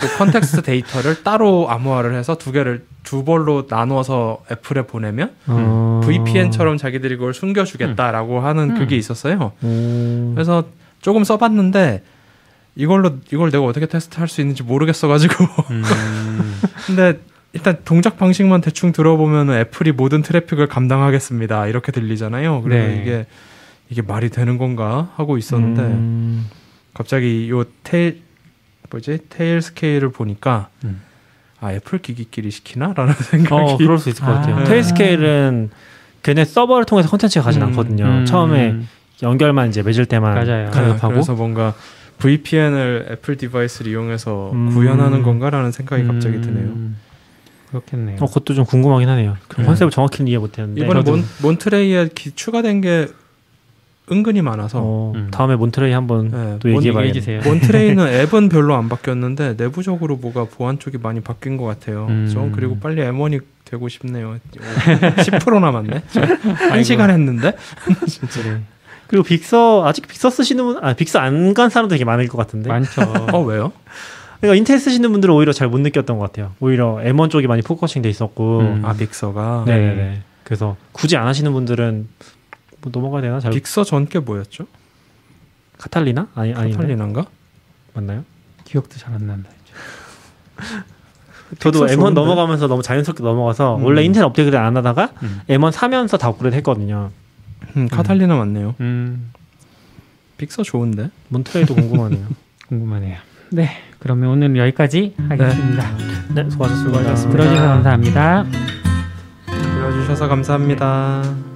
Speaker 4: 또 context 데이터를 따로 암호화를 해서 두 개를 두 벌로 나눠서 애플에 보내면
Speaker 3: 어...
Speaker 4: VPN처럼 자기들이 그걸 숨겨주겠다라고 하는
Speaker 2: 음.
Speaker 4: 그게 있었어요.
Speaker 3: 음.
Speaker 4: 그래서 조금 써봤는데 이걸로 이걸 내가 어떻게 테스트할 수 있는지 모르겠어가지고
Speaker 2: 음.
Speaker 4: 근데 일단 동작 방식만 대충 들어보면 애플이 모든 트래픽을 감당하겠습니다 이렇게 들리잖아요. 그래서
Speaker 2: 네.
Speaker 4: 이게 이게 말이 되는 건가 하고 있었는데
Speaker 3: 음.
Speaker 4: 갑자기 요 Tail 뭐지 Tailscale을 보니까
Speaker 2: 음.
Speaker 4: 아 애플 기기끼리 시키나라는 생각이
Speaker 3: 어, 그럴 수 있을 것
Speaker 2: 아.
Speaker 3: 같아요. 테일 스케일은 걔네 서버를 통해서 콘텐츠가 가진
Speaker 4: 음.
Speaker 3: 않거든요.
Speaker 2: 음.
Speaker 3: 처음에 연결만 이제 맺을 때만
Speaker 2: 맞아요.
Speaker 4: 네,
Speaker 3: 가능하고
Speaker 4: 그래서 뭔가 VPN을 애플 device를 이용해서
Speaker 3: 음.
Speaker 4: 구현하는 건가라는 생각이 갑자기
Speaker 2: 음.
Speaker 4: 드네요.
Speaker 2: 그렇겠네요.
Speaker 3: 어, 그것도 좀 궁금하긴 하네요. 그
Speaker 4: 네.
Speaker 3: 컨셉을 정확히는 이해 못했는데
Speaker 4: 이번에 몬, 몬트레이에 기- 추가된 게 은근히 많아서
Speaker 3: 어,
Speaker 2: 음.
Speaker 3: 다음에 몬트레이 한번
Speaker 4: 네,
Speaker 3: 또
Speaker 4: 몬-
Speaker 3: 얘기해봐야겠네요.
Speaker 4: 몬트레이는 앱은 별로 안 바뀌었는데 내부적으로 뭐가 보안 쪽이 많이 바뀐 것 같아요.
Speaker 2: 음.
Speaker 4: 저 그리고 빨리 M1이 되고 싶네요. 10% 남았네. 한 시간 했는데.
Speaker 3: 네. 그리고 빅서 아직 빅서 쓰시는 분, 아 빅서 안 간 사람도 되게 많을 것 같은데.
Speaker 2: 많죠.
Speaker 4: 어 왜요?
Speaker 3: 그러니까 인텔 쓰시는 분들은 오히려 잘 못 느꼈던 것 같아요. 오히려 M1 쪽이 많이 focusing 돼 있었고.
Speaker 2: 음.
Speaker 4: 아 빅서가
Speaker 3: 네네네. 그래서 굳이 안 하시는 분들은 뭐 넘어가야 되나? 잘
Speaker 4: 빅서 전 게 뭐였죠?
Speaker 3: 카탈리나? 아니 아니
Speaker 4: 카탈리나인가?
Speaker 3: 맞나요?
Speaker 2: 기억도 잘 안 난다.
Speaker 3: 저도
Speaker 4: 픽서
Speaker 3: M1
Speaker 4: 좋은데?
Speaker 3: 넘어가면서 너무 자연스럽게 넘어가서
Speaker 4: 음.
Speaker 3: 원래 인텔 업데이트를 안 하다가
Speaker 2: 음.
Speaker 3: M1 사면서 다 업그레이드 했거든요.
Speaker 4: 음, 카탈리나 맞네요.
Speaker 2: 음,
Speaker 4: 빅서 좋은데.
Speaker 3: 몬트레이도 궁금하네요.
Speaker 2: 궁금하네요. 네, 그러면 오늘 여기까지 하겠습니다.
Speaker 3: 네, 수고하셨습니다.
Speaker 4: 수고하셨습니다.
Speaker 2: 들어주셔서 감사합니다.
Speaker 4: 들어주셔서 감사합니다.